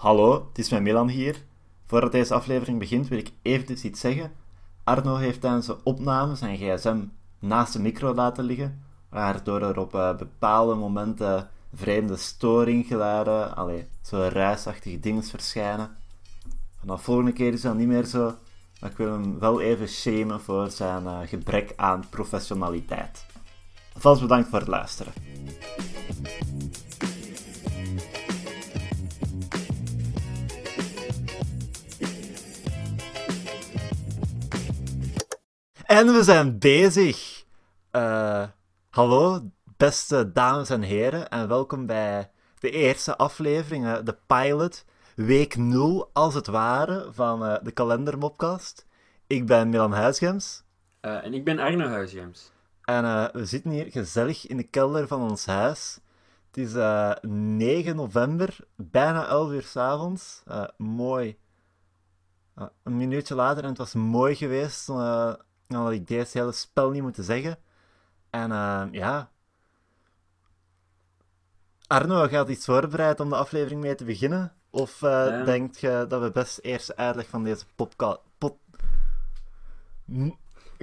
Hallo, het is mijn Milan hier. Voordat deze aflevering begint wil ik eventjes iets zeggen. Arno heeft tijdens de opname zijn gsm naast de micro laten liggen, waardoor er op uh, bepaalde momenten vreemde storinggeluiden, allee, zo reisachtige dingen verschijnen. Vanaf volgende keer is dat niet meer zo, maar ik wil hem wel even shamen voor zijn uh, gebrek aan professionaliteit. Alvast bedankt voor het luisteren. En we zijn bezig. Uh, hallo, beste dames en heren, en welkom bij de eerste aflevering, de pilot, week 0 als het ware, van uh, de kalendermopcast. Ik ben Milan Huisgems. En ik ben Arno Huisgems. En we zitten hier gezellig in de kelder van ons huis. Het is 9 november, bijna 11 uur s'avonds. mooi. een minuutje later en het was mooi geweest dan had ik deze hele spel niet moeten zeggen. En uh, ja. Arno, gaat iets voorbereid om de aflevering mee te beginnen? Of uh, ja. denkt je dat we best eerst uitleg van deze popcast... Pop...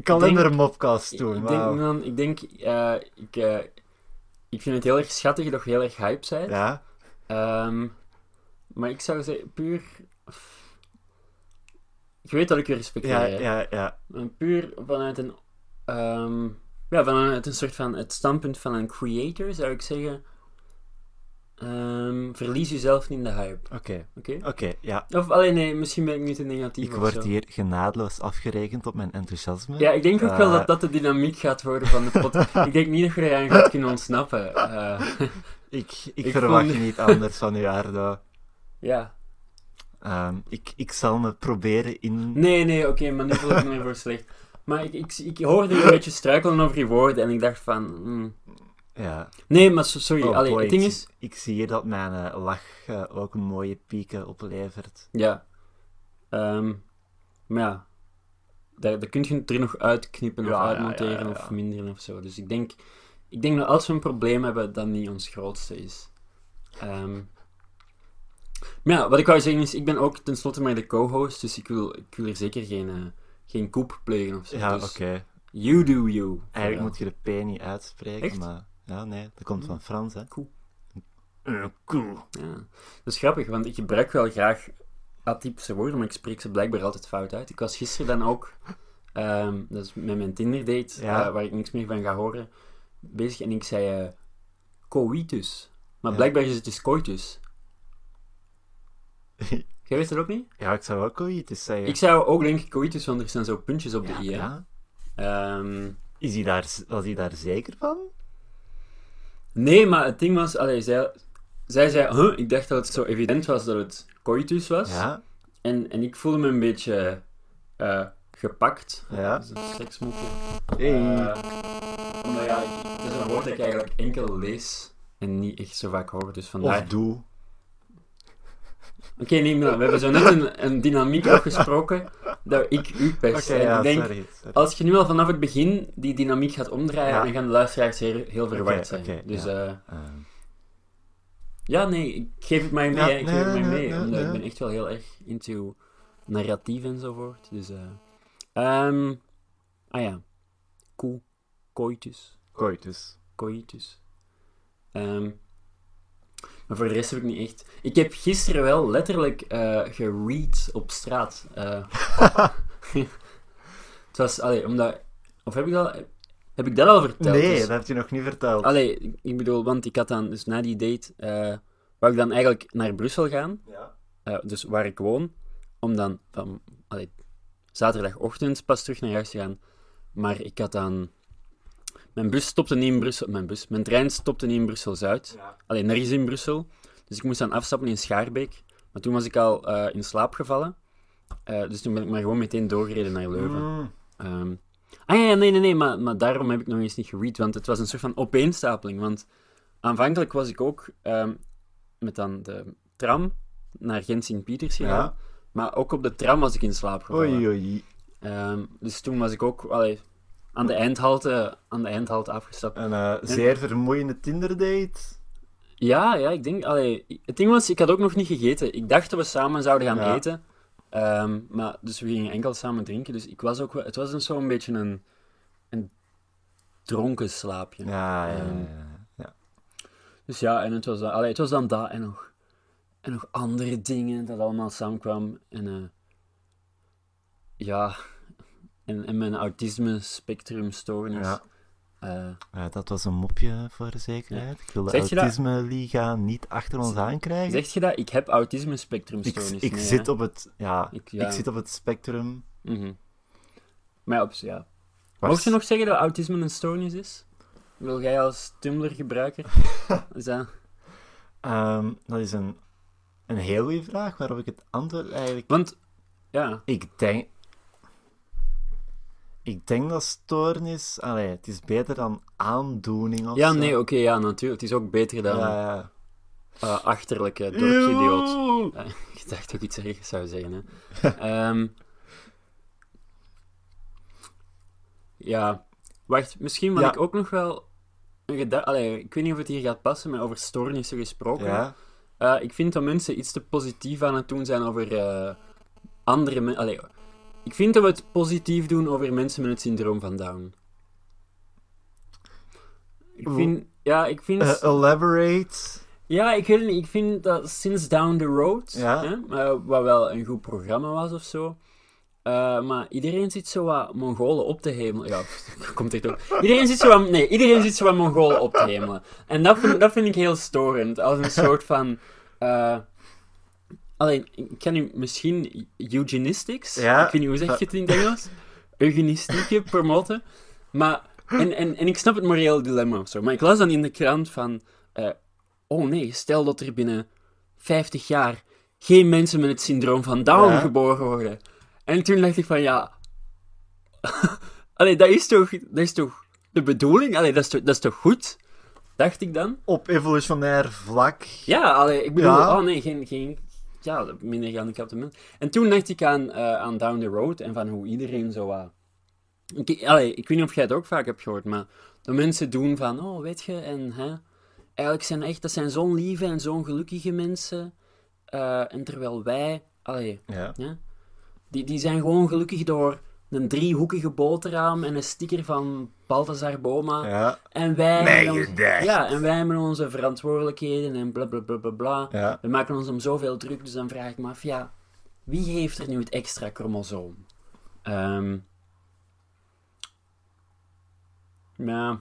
Kalendermopcast doen? Ik denk, man, ik, denk uh, ik, ik vind het heel erg schattig dat je heel erg hype bent. Ja. Um, maar ik zou zeggen, puur je weet dat ik je respecteer. Ja, ja, ja. En puur vanuit een, um, ja, vanuit een soort van het standpunt van een creator zou ik zeggen. Um, verlies jezelf niet in de hype. Oké. Oké, Oké, ja. Of alleen nee, misschien ben ik niet te negatief. Ik word hier genadeloos afgerekend op mijn enthousiasme. Ja, ik denk ook wel dat eh, dat de dynamiek gaat worden van de podcast. ik denk niet dat je eraan gaat kunnen ontsnappen. Uh, ik, ik, ik, verwacht niet anders van u, Ardo. Ja, Um, ik, ik zal me proberen in... Nee, nee, oké, okay, maar nu voel ik me voor slecht. Maar ik, ik, ik hoorde je een beetje struikelen over je woorden en ik dacht van... Mm. Ja. Nee, maar sorry, oh, allee, boy, het ding ik, is... Ik zie hier dat mijn uh, lach uh, ook mooie pieken oplevert. Ja. Um, maar ja, daar, daar kun je er nog uitknippen of ja, uitmonteren ja, ja, of verminderen of zo. Dus ik denk, ik denk dat als we een probleem hebben, dat niet ons grootste is. Um, maar ja, wat ik wou zeggen is, ik ben ook tenslotte maar de co-host, dus ik wil, ik wil er zeker geen, uh, geen koep plegen of zo. Ja, dus oké. Okay. You do you. Eigenlijk moet je de P niet uitspreken, Echt? maar... Ja, nee, dat komt van Frans, hè. Cool. Uh, cool. Ja. Dat is grappig, want ik gebruik wel graag atypische woorden, maar ik spreek ze blijkbaar altijd fout uit. Ik was gisteren dan ook, um, dat is met mijn Tinder-date, Ja. uh, waar ik niks meer van ga horen, bezig en ik zei uh, coitus. Maar Ja. blijkbaar is het dus coitus. Jij wist dat ook niet? Ja, ik zou ook coïtus zeggen. Ik zou ook denken coitus, want er staan zo puntjes op de i. hè. ja. Ehm, Is hij daar, was hij daar zeker van? nee, maar het ding was, allee, zij, zij zei, huh, ik dacht dat het zo evident was dat het coitus was. Ja, En, en ik voelde me een beetje eh, gepakt. Ja. Dat is een. Hey. Eh, omdat ja, het is een woord dat ik eigenlijk enkel lees en niet echt zo vaak hoor, dus vandaar... of doe. Oké, nee, maar we hebben zo net een, een dynamiek afgesproken dat ik u ja, ik denk, sorry. sorry. als je nu al vanaf het begin die dynamiek gaat omdraaien, Ja. dan gaan de luisteraars heel, heel verward zijn. dus ja. ja. Ehm, ja, nee, ik geef het maar mee. Ik geef het nee, mee, nee, omdat nee. ik ben echt wel heel erg into narratief enzovoort. Dus, eh ehm, ah ja, coitus, coitus. coitus. Ehm, maar voor de rest heb ik niet echt... Ik heb gisteren wel letterlijk geread op straat. eh. het was, allee, omdat... Of heb ik dat... Heb ik dat al verteld? Nee, Dus- dat heb je nog niet verteld. Allee, ik- bedoel, want ik had dan, dus na die date, eh wou ik dan eigenlijk naar Brussel gaan, Ja. dus waar ik woon, om dan van, allee, zaterdagochtend pas terug naar huis te gaan. Maar ik had dan, mijn bus stopte niet in Brussel, mijn bus, mijn trein stopte niet in Brussel-Zuid, Ja. alleen nergens in Brussel. Dus ik moest dan afstappen in Schaarbeek, maar toen was ik al eh, in slaap gevallen. Eh, dus toen ben ik maar gewoon meteen doorgereden naar Leuven. Mm. Ehm, ah ja, nee, nee, nee, maar, maar daarom heb ik nog eens niet geread, want het was een soort van opeenstapeling. Want aanvankelijk was ik ook ehm, met dan de tram naar Gent-Sint-Pieters gegaan, Ja. maar ook op de tram was ik in slaap gevallen. Oei, oei. Ehm, dus toen was ik ook allee, aan, de eindhalte, aan de eindhalte afgestapt. Een eh, zeer vermoeiende Tinder-date. Ja, ja, ik denk... Allee, het ding was, ik had ook nog niet gegeten. Ik dacht dat we samen zouden gaan Ja. eten. Ehm, maar, dus we gingen enkel samen drinken. Dus ik was ook wel... Het was een zo'n beetje een... Een dronken slaapje. Ja, ja, ja. Ehm, ja. ja. Dus ja, en het was, dan- allee, het was dan dat en nog, en nog andere dingen dat allemaal samenkwam. En eh, ja, en, mijn autisme-spectrumstoornis. Ja. Eh, Ja, dat was een mopje voor de zekerheid. Ik wil de? Autisme-liga niet achter ons aankrijgen. zeg je dat? Ik heb Ik, autisme-spectrumstoornis. ik, Nee, zit op het, ja, Ik- zit op het spectrum. Mhm. Maar ja, op, ja. Wacht. Mocht je nog zeggen dat autisme een stoornis is? Wil jij als Tumblr-gebruiker? Dat... Ehm, dat is een, een heel goede vraag, waarop ik het antwoord eigenlijk... Want, ja, Ik denk... Ik denk dat stoornis... Allee, het is beter dan aandoening of ja zo. nee, oké, ja, natuurlijk. Het is ook beter dan Ja, ja. eh, achterlijke dorpsidioot. Ik dacht ook iets ergens zou zeggen. Hè. Ehm, ja, wacht, misschien wat Ja. ik ook nog wel een gedachte. Ik weet niet of het hier gaat passen, maar over stoornissen gesproken. Ja, Eh, ik vind dat mensen iets te positief aan het doen zijn over eh, andere mensen. Ik vind dat we het positief doen over mensen met het syndroom van Down. Ik vind, ja, ik vind. Eh, elaborate. Ja, ik weet niet. Ik vind dat sinds Down the Road, Ja. hè, eh, wat wel een goed programma was of zo, eh, maar iedereen zit zo wat Mongolen op te hemelen. Ja, komt echt ook. Iedereen zit zo wat, nee, iedereen zit zo wat Mongolen op te hemelen. En dat vind, dat vind ik heel storend. Als een soort van... alleen, ik kan nu misschien eugenistics, Ja. ik weet niet hoe zeg je het in het Engels, eugenistiek promoten, maar... En, en, en ik snap het moreel dilemma of zo, maar ik las dan in de krant van... eh, oh nee, stel dat er binnen 50 jaar geen mensen met het syndroom van Down Ja. geboren worden. En toen dacht ik van, ja... Allee, dat is toch, dat is toch de bedoeling? Allee, dat is toch, dat is toch goed? Dacht ik dan. Op evolutionair vlak. Ja, allee, ik bedoel, Ja. oh nee, geen, geen ja, minder gehandicapte mensen. En toen dacht ik aan, eh, aan Down the Road en van hoe iedereen zo... wat ik, allee, ik weet niet of jij het ook vaak hebt gehoord, maar dat mensen doen van, oh, weet je, en hè, eigenlijk zijn echt, dat zijn zo'n lieve en zo'n gelukkige mensen. eh, en terwijl wij, allee, Ja. ja, die, die zijn gewoon gelukkig door een driehoekige boterham en een sticker van Balthazar Boma. Ja. En wij, ons- ja, en wij met onze verantwoordelijkheden en bla bla bla bla bla. Ja. We maken ons om zoveel druk, dus dan vraag ik me af, ja, wie heeft er nu het extra chromosoom? Ehm ja,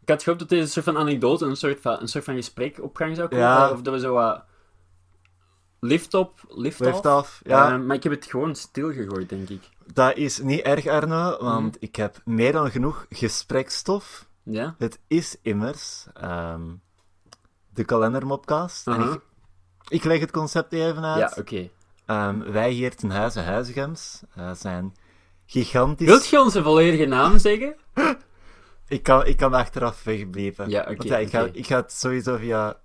ik had gehoopt dat deze soort van anekdote een soort van, een soort van gesprek op gang zou komen. Ja. Of dat we zo wat lift op, lift, Lift off. Ja. Ehm, maar ik heb het gewoon stilgegooid, denk ik. Dat is niet erg, Arno, want Mhm. ik heb meer dan genoeg gesprekstof. Ja? Het is immers ehm, de kalendermopcast. En Aha. ik, ik leg het concept even uit. Ja, oké. Ehm, wij hier ten huize Huizegems eh, zijn gigantisch... Wilt je onze volledige naam zeggen? Ik kan, ik kan achteraf wegbleven. Ja, oké, Want ja, ik, ik ga het sowieso via...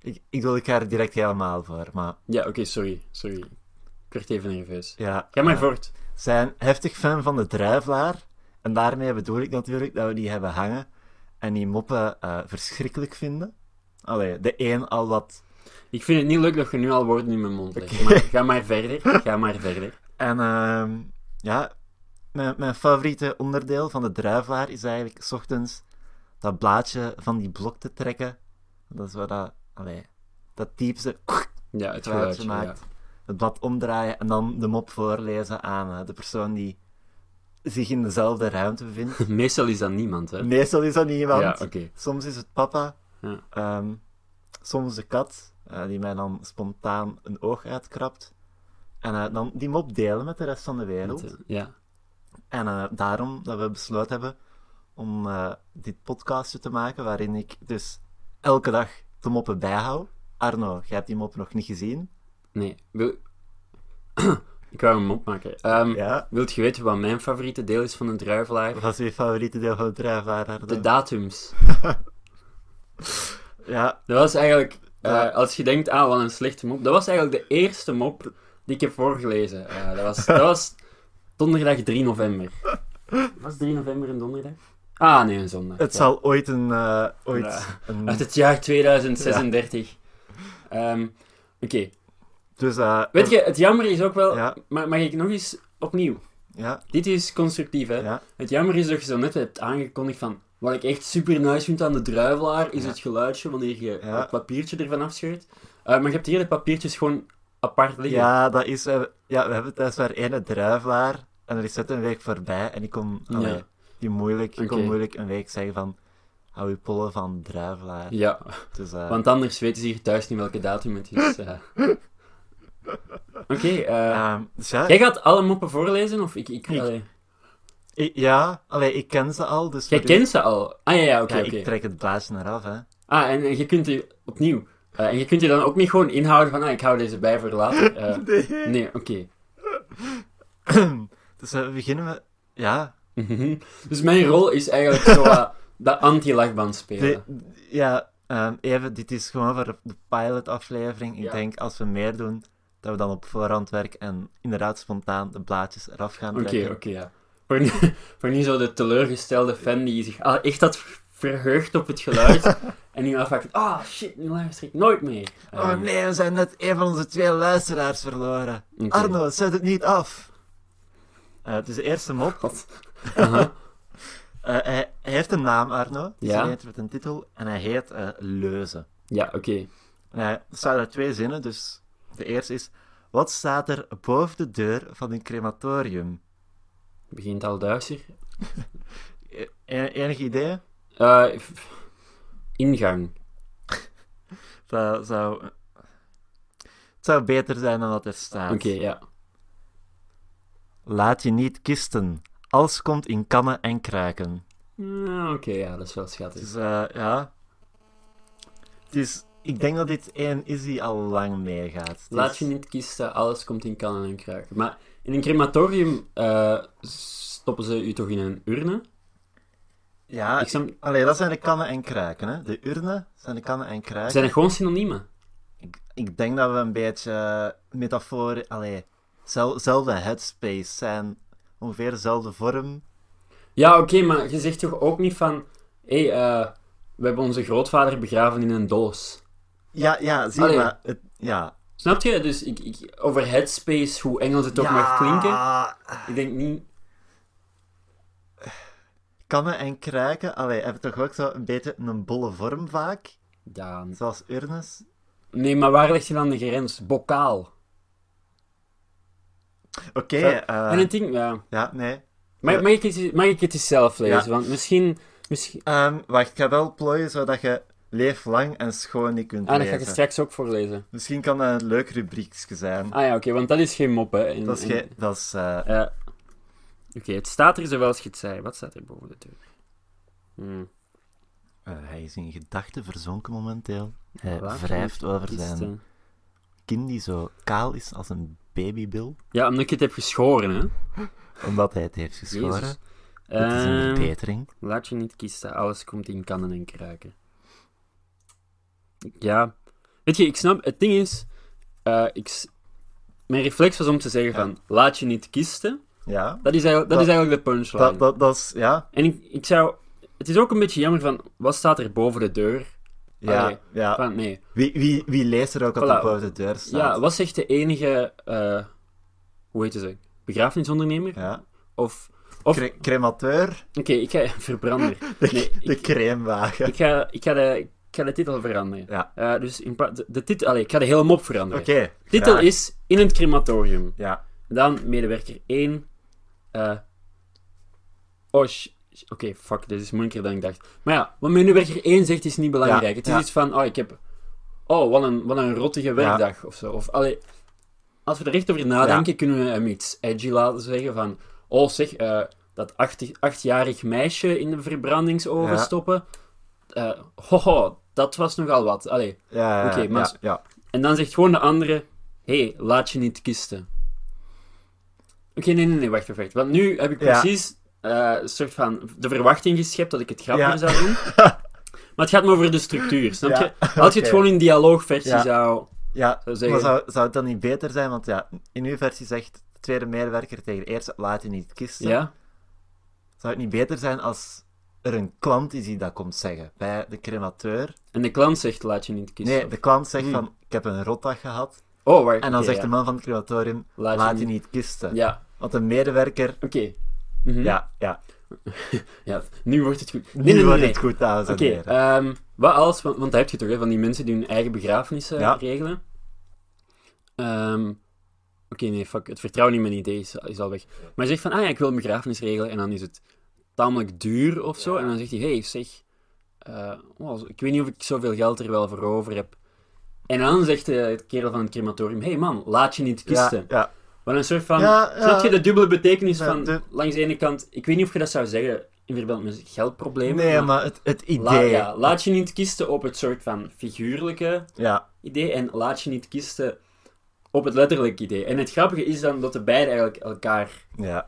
Ik, ik wil ik ga er direct helemaal voor, maar Ja, oké, sorry, sorry. Ik werd even nerveus. ja... Ga maar eh, voort. Zijn heftig fan van de druivelaar. En daarmee bedoel ik natuurlijk dat we die hebben hangen en die moppen eh, verschrikkelijk vinden. Allee, de een al wat. Ik vind het niet leuk dat je nu al woorden in mijn mond legt. Maar ga maar verder, ga maar verder. En ehm, ja, mijn, mijn favoriete onderdeel van de druivelaar is eigenlijk 's ochtends dat blaadje van die blok te trekken. Dat is wat dat, allee, dat typische Ja, het geluidje, maakt. ja. Het blad omdraaien en dan de mop voorlezen aan de persoon die zich in dezelfde ruimte bevindt. Meestal is dat niemand, hè? Meestal is dat niemand. Ja. Soms is het papa, Ja. ehm, soms de kat, eh, die mij dan spontaan een oog uitkrabt. En eh, dan die mop delen met de rest van de wereld. Met, Ja. En eh, daarom dat we besloten hebben om dit podcastje te maken, waarin ik dus elke dag de moppen bijhoud. Arno, jij hebt die mop nog niet gezien. Nee, wil... ik wou hem opmaken. Ehm Ja. Wilt je weten wat mijn favoriete deel is van een druivelaar? Wat is je favoriete deel van drijflaar, Arno? De datums. Ja, Dat was eigenlijk, eh, Ja. als je denkt, ah, wat een slechte mop. Dat was eigenlijk de eerste mop die ik heb voorgelezen. Eh, dat, was, dat was donderdag 3 november. Was 3 november een donderdag? Ah, nee, een zondag. Het Ja. zal ooit een... eh, ooit Ja. een Uit het jaar 2036. Ehm, Oké. Dus, eh, Weet je, het jammer is ook wel... Ja. Ma- mag ik nog eens opnieuw? Ja, Dit is constructief, hè? ja. Het jammer is dat je zo net hebt aangekondigd van... Wat ik echt super nice vind aan de druivelaar, is het geluidje wanneer je het papiertje ervan afscheurt. Eh, maar je hebt hier de papiertjes gewoon apart liggen. Ja, dat is... eh, ja, we hebben thuis maar ene druivelaar. En er is net een week voorbij. En ik kon... Allee, die moeilijk, ik kon moeilijk een week zeggen van... Hou je pollen van druivelaar. Ja, Dus, eh, want anders weten ze hier thuis niet welke datum het is. Oké, eh, ehm, dus jij gaat alle moppen voorlezen? Of ik... ik, Ik- allee. ik, ja allee, ik ken ze al. Dus Jij u- kent ze al? Ah ja, ja, oké, Ja, ik trek het blaasje eraf, hè. Ah, en, en je kunt die opnieuw... eh, en je kunt je dan ook niet gewoon inhouden van, ah, ik hou deze bij voor later. Eh, Nee. nee, oké. dus we beginnen met... Ja, Mhm. dus mijn rol is eigenlijk zo uh, de anti-lachband spelen. de- ja ehm, even, dit is gewoon voor de pilot-aflevering. Ik Ja. denk, als we meer doen, dat we dan op voorhand werken en inderdaad spontaan de blaadjes eraf gaan Oké, trekken. oké, ja. Voor nu, voor nu zo de teleurgestelde fan die zich ah, echt had verheugd op het geluid. en nu afhaakt, ah shit, nu luister ik nooit meer. Oh Ehm, nee, we zijn net een van onze twee luisteraars verloren. oké. Arno, zet het niet af. Eh, het is de eerste mop. Eh, hij, hij heeft een naam, Arno. Is Ja. een met een titel. En hij heet eh, Leuze. Ja, oké. En hij staat uit twee zinnen, dus de eerste is... Wat staat er boven de deur van een crematorium? Begint al duister. E- e- enig idee? F- ingang. Dat zou... Het zou beter zijn dan wat er staat. Oké, ja. Laat je niet kisten. Alles komt in kannen en kruiken. Ah, Oké, ja, dat is wel schattig. Dus eh, ja... Het is... Ik denk dat dit één is die al lang meegaat. Het Laat je niet kisten, alles komt in kannen en kruiken. Maar in een crematorium eh, stoppen ze u toch in een urne? Ja, Ik snap- Allee, dat zijn de kannen en kruiken, hè. De urnen zijn de kannen en kruiken. Zijn het gewoon synoniemen? Ik, ik denk dat we een beetje eh, metafoor... Allee, zel- zelfde headspace zijn. Ongeveer dezelfde vorm. Ja, oké, maar je zegt toch ook niet van... Hé, hey, eh, we hebben onze grootvader begraven in een doos. Ja, ja, zie Allee. maar. Het, ja. Snap je? Dus ik, ik, over headspace, hoe Engels het ook ja, mag klinken. Ik denk niet... Kannen en kruiken, allee, hebben toch ook zo een beetje een bolle vorm vaak? Ja, Zoals urnes. nee, maar waar ligt je dan de grens? Bokaal. Oké, eh, en het ding, ja... ja, nee. Mag, mag, ik het, mag ik het eens zelf lezen? Ja. Want misschien... misschien... Ehm, wacht, ik ga wel plooien zodat je leef lang en schoon niet kunt Ah, dat ga ik straks ook voorlezen. Misschien kan dat een leuk rubriekje zijn. Ah ja, oké, want dat is geen mop, hè. Dat is, en- ge- dat is eh, Oké, het staat er zoals je het zei. Wat staat er boven de deur? Hmm. eh, hij is in gedachten verzonken momenteel. Hij wrijft over kisten. zijn kin die zo kaal is als een babybil. Ja, omdat ik het heb geschoren, hè. Omdat hij het heeft geschoren. Jezus. Het is een Ehm, verbetering. laat je niet kiezen, alles komt in kannen en kruiken. Ja. Weet je, ik snap... Het ding is... eh, ik, mijn reflex was om te zeggen van... Laat je niet kisten. Ja. Dat is eigenlijk, dat Dat- is eigenlijk de punchline. Dat, dat, dat is, ja. En ik, ik zou... Het is ook een beetje jammer van... Wat staat er boven de deur? Ja, Allee, ja. Van, nee. Wie, wie, wie leest er ook Voilà. de boven de deur staat? Ja, wat zegt de enige... eh, hoe heet ze? Begrafenisondernemer? Ja. Of... of Cre- cremateur, Oké, ik ga... Verbrander. de, Nee, de ik, ik, ga, ik, ga de, ik ga de titel veranderen. Ja. Eh, dus in, de, de titel... Allee, ik ga de hele mop veranderen. Oké. titel is In het crematorium. Ja. Dan medewerker 1. eh oh, Oké, fuck, dit is moeilijker dan ik dacht. Maar ja, wat medewerker 1 zegt is niet belangrijk. Ja, het is ja. iets van, oh, ik heb... Oh, wat een, wat een rottige werkdag, of zo. Of, allee, als we er echt over nadenken, kunnen we hem iets edgy laten zeggen van... Oh, zeg, eh, dat acht, achtjarig meisje in de verbrandingsoven stoppen... hoho, dat was nogal wat. Allee. Ja, ja, Oké, maar- ja. En dan zegt gewoon de andere: hé, hey, laat je niet kisten. Oké, nee, nee, nee, wacht, wacht, wacht. Want nu heb ik precies een soort van de verwachting geschept dat ik het grappiger zou doen. maar het gaat me over de structuur, snap je? Als je het gewoon in dialoogversie zou. Ja, Zou zeggen- maar zou, zou het dan niet beter zijn? Want ja, in uw versie zegt de tweede medewerker tegen de eerste, laat je niet kisten. Ja? Zou het niet beter zijn als er een klant is die dat komt zeggen. Bij de cremateur. En de klant zegt, laat je niet kisten. Nee, de klant zegt Hmm. van, ik heb een rotdag gehad. Oh, wacht. En dan zegt ja. de man van het crematorium, Laat laat, je je niet- kisten. Ja, Want een medewerker... oké. Mhm. Ja, ja. ja, nu wordt het goed. Nee, nu nee, wordt nee. het goed, dames en Oké, heren. ehm, wat als, want, want dat heb je toch, hè, van die mensen die hun eigen begrafenissen Ja. regelen. Ehm, Oké, nee, fuck, het vertrouwen in mijn idee is, is al weg. Maar je zegt van, ah ja, ik wil een begrafenis regelen, en dan is het tamelijk duur of zo, Ja. en dan zegt hij, hey, zeg, eh, oh, ik weet niet of ik zoveel geld er wel voor over heb. En dan zegt de kerel van het crematorium, hey man, laat je niet kisten. ja, ja. Wat een soort van, snap je de dubbele betekenis van, de- langs de ene kant, ik weet niet of je dat zou zeggen in verband met geldproblemen, Nee, maar het, het idee... ja, laat je niet kisten op het soort van figuurlijke ja. idee en laat je niet kisten op het letterlijke idee. En het grappige is dan dat de beide eigenlijk elkaar ja.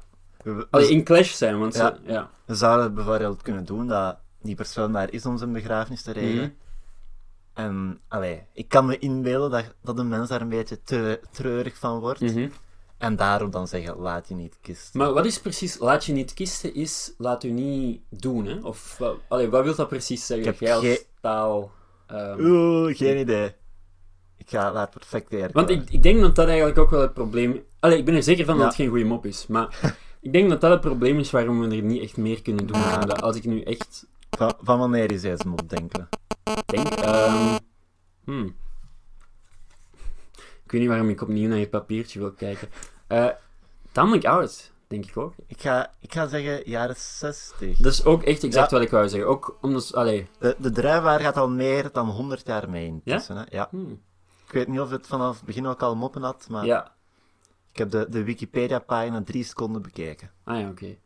Allee, in clash zijn, want Ja. ze, ja. we zouden bijvoorbeeld kunnen doen dat die persoon daar is om zijn begrafenis te regelen. Mhm. En, allee, ik kan me inbeelden dat, dat een mens daar een beetje te, treurig van wordt. Mhm. En daarom dan zeggen, laat je niet kisten. Maar wat is precies, laat je niet kisten, is laat u niet doen, hè? Of, wat- allee, wat wil dat precies zeggen? Ik heb Jij als geen- taal... ehm, Oeh, geen idee. Ik ga daar perfect. Want ik, ik denk dat dat eigenlijk ook wel het probleem... Allee, ik ben er zeker van dat het geen goede mop is, maar ik denk dat dat het probleem is waarom we er niet echt meer kunnen doen. Ah. Omdat als ik nu echt Van, van wanneer is deze mop, denken denk... hmm. Ik weet niet waarom ik opnieuw naar je papiertje wil kijken. Eh tamelijk oud, denk ik ook. ik ga, ik ga zeggen jaren 60. Dat is ook echt exact Ja. wat ik wou zeggen. Ook omdat... Allee... De, de druivaar gaat al meer dan 100 jaar mee Ja? Hè? Ja? hmm, Ik weet niet of het vanaf het begin ook al moppen had, maar Ja. Ik heb de, de Wikipedia-pagina drie seconden bekeken. Ah ja, oké.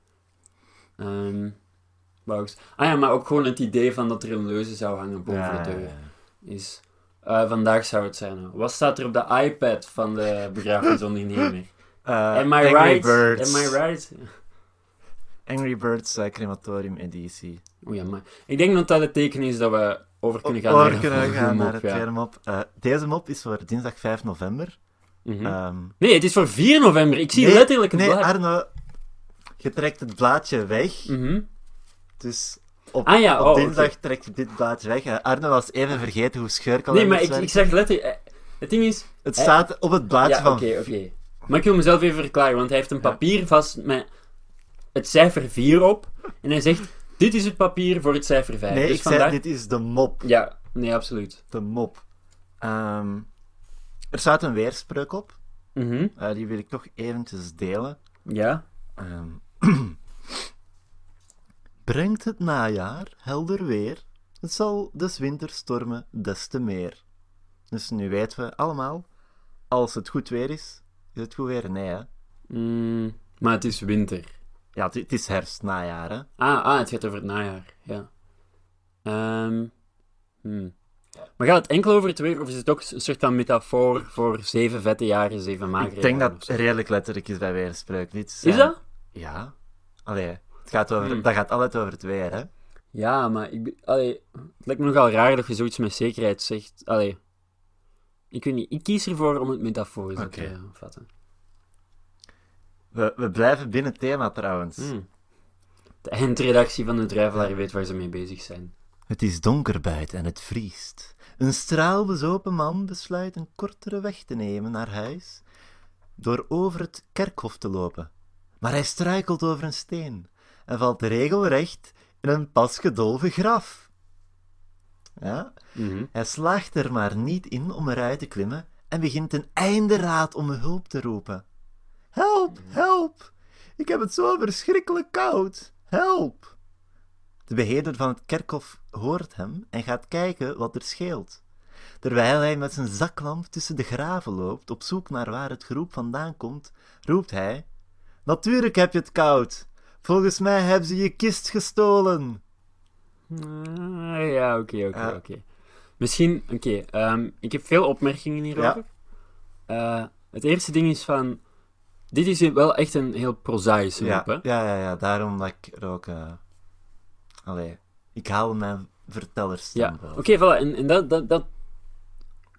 Ehm, ik- ah ja, maar ook gewoon het idee van dat er een leuze zou hangen boven de deur. Is... eh, vandaag zou het zijn. Wat staat er op de iPad van de begrafenisondernemer? Eh, Am I Angry right? Birds. Am I right? Angry Birds eh, crematorium editie. O ja, maar ik denk dat dat het teken is dat we over kunnen gaan Over naar, kunnen de gaan naar het ja. tweede mop. Deze mop is voor dinsdag 5 november. Mhm. Ehm, Nee, het is voor 4 november. Ik zie nee, letterlijk het Nee, blaad. Arno, je trekt het blaadje weg. Mhm. Dus op, Ah ja, op oh, dinsdag oké. trek je dit blaadje weg. Eh, Arno was even vergeten hoe Nee, scheurkalenders maar ik, ik zeg letterlijk... eh, Het ding is... Het hij- staat op het blaadje Ja, van... oké, oké. Maar ik wil mezelf even verklaren, want hij heeft een Ja. papier vast met het cijfer 4 op. En hij zegt, dit is het papier voor het cijfer 5. Nee, dus ik vandaar... zei, dit is de mop. Ja, nee, absoluut. De mop. Ehm, er staat een weerspreuk op. Mhm. Eh, die wil ik toch eventjes delen. Ja. Ehm, Brengt het najaar helder weer, het zal des winters stormen des te meer. Dus nu weten we allemaal, als het goed weer is, is het goed weer? Nee, hè? Mm, maar het is winter. Ja, het, het is herfst, najaar, hè? Ah, ah, het gaat over het najaar. Ja. Ehm, hmm. Maar gaat het enkel over het weer, of is het ook een soort van metafoor voor zeven vette jaren, zeven magere Ik denk jaren dat het zo? redelijk letterlijk is bij weerspreuk. Dit Is zijn- dat? Ja. Allee, het gaat over, Hmm. dat gaat altijd over het weer, hè? Ja, maar ik, allee, het lijkt me nogal raar dat je zoiets met zekerheid zegt. Allee, ik weet niet, ik kies ervoor om het metaforisch Oké. te vatten. We, we blijven binnen het thema trouwens. Hmm. De eindredactie van de Druivelaar weet waar ze mee bezig zijn. Het is donker buiten en het vriest. Een straalbezopen man besluit een kortere weg te nemen naar huis, door over het kerkhof te lopen. Maar hij struikelt over een steen en valt regelrecht in een pas gedolven graf. Ja, Mhm. hij slaagt er maar niet in om eruit te klimmen en begint ten einde raad om hulp te roepen. Help, help! Ik heb het zo verschrikkelijk koud. Help! De beheerder van het kerkhof hoort hem en gaat kijken wat er scheelt. Terwijl hij met zijn zaklamp tussen de graven loopt, op zoek naar waar het geroep vandaan komt, roept hij: Natuurlijk heb je het koud. Volgens mij hebben ze je kist gestolen. Ah, ja, oké, oké, Ja. oké. Misschien, oké, ehm, ik heb veel opmerkingen hierover. Eh, het eerste ding is van, dit is wel echt een heel prozaïsche Ja, mop, hè? ja, ja, ja, daarom dat ik er ook. Allee, ik haal mijn vertellerstem Ja, oké, voilà. En, en dat, dat, dat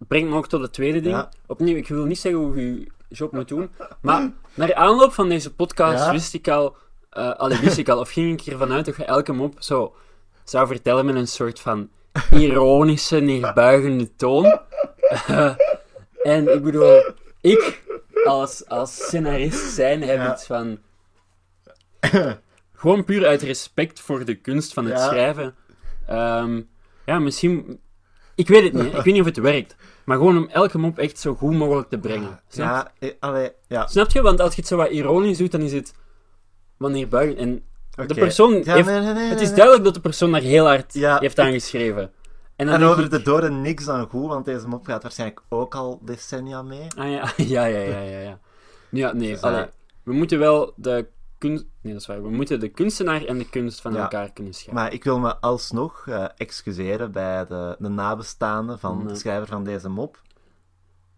brengt me ook tot het tweede ding. Ja. Opnieuw, ik wil niet zeggen hoe je je job moet doen, maar naar aanloop van deze podcast Ja. wist ik al, eh allee, wist ik al, of ging ik ervan uit dat je elke mop zo zou vertellen met een soort van ironische, neerbuigende toon. Eh, en ik bedoel, ik als, als scenarist zijn heb Ja. iets van... Gewoon puur uit respect voor de kunst van het Ja. schrijven. Ehm, ja, misschien... Ik weet het niet, ik weet niet of het werkt. Maar gewoon om elke mop echt zo goed mogelijk te brengen. Snap, Ja, eh, allee, ja. Snap je? Want als je het zo wat ironisch doet, dan is het wanneer buigen. En de persoon Ja, heeft... nee, nee, nee, Het is duidelijk dat de persoon daar heel hard Ja, heeft aangeschreven. En, dan En over ik- de doden niks dan goed, want deze mop gaat waarschijnlijk ook al decennia mee. Ah ja, ja, ja, ja, ja. ja. Ja, nee, Dus, allee, eh, we moeten wel de kunst... Nee, dat is waar. We moeten de kunstenaar en de kunst van Ja. elkaar kunnen scheiden. Maar ik wil me alsnog eh, excuseren bij de, de nabestaanden van Nee. de schrijver van deze mop.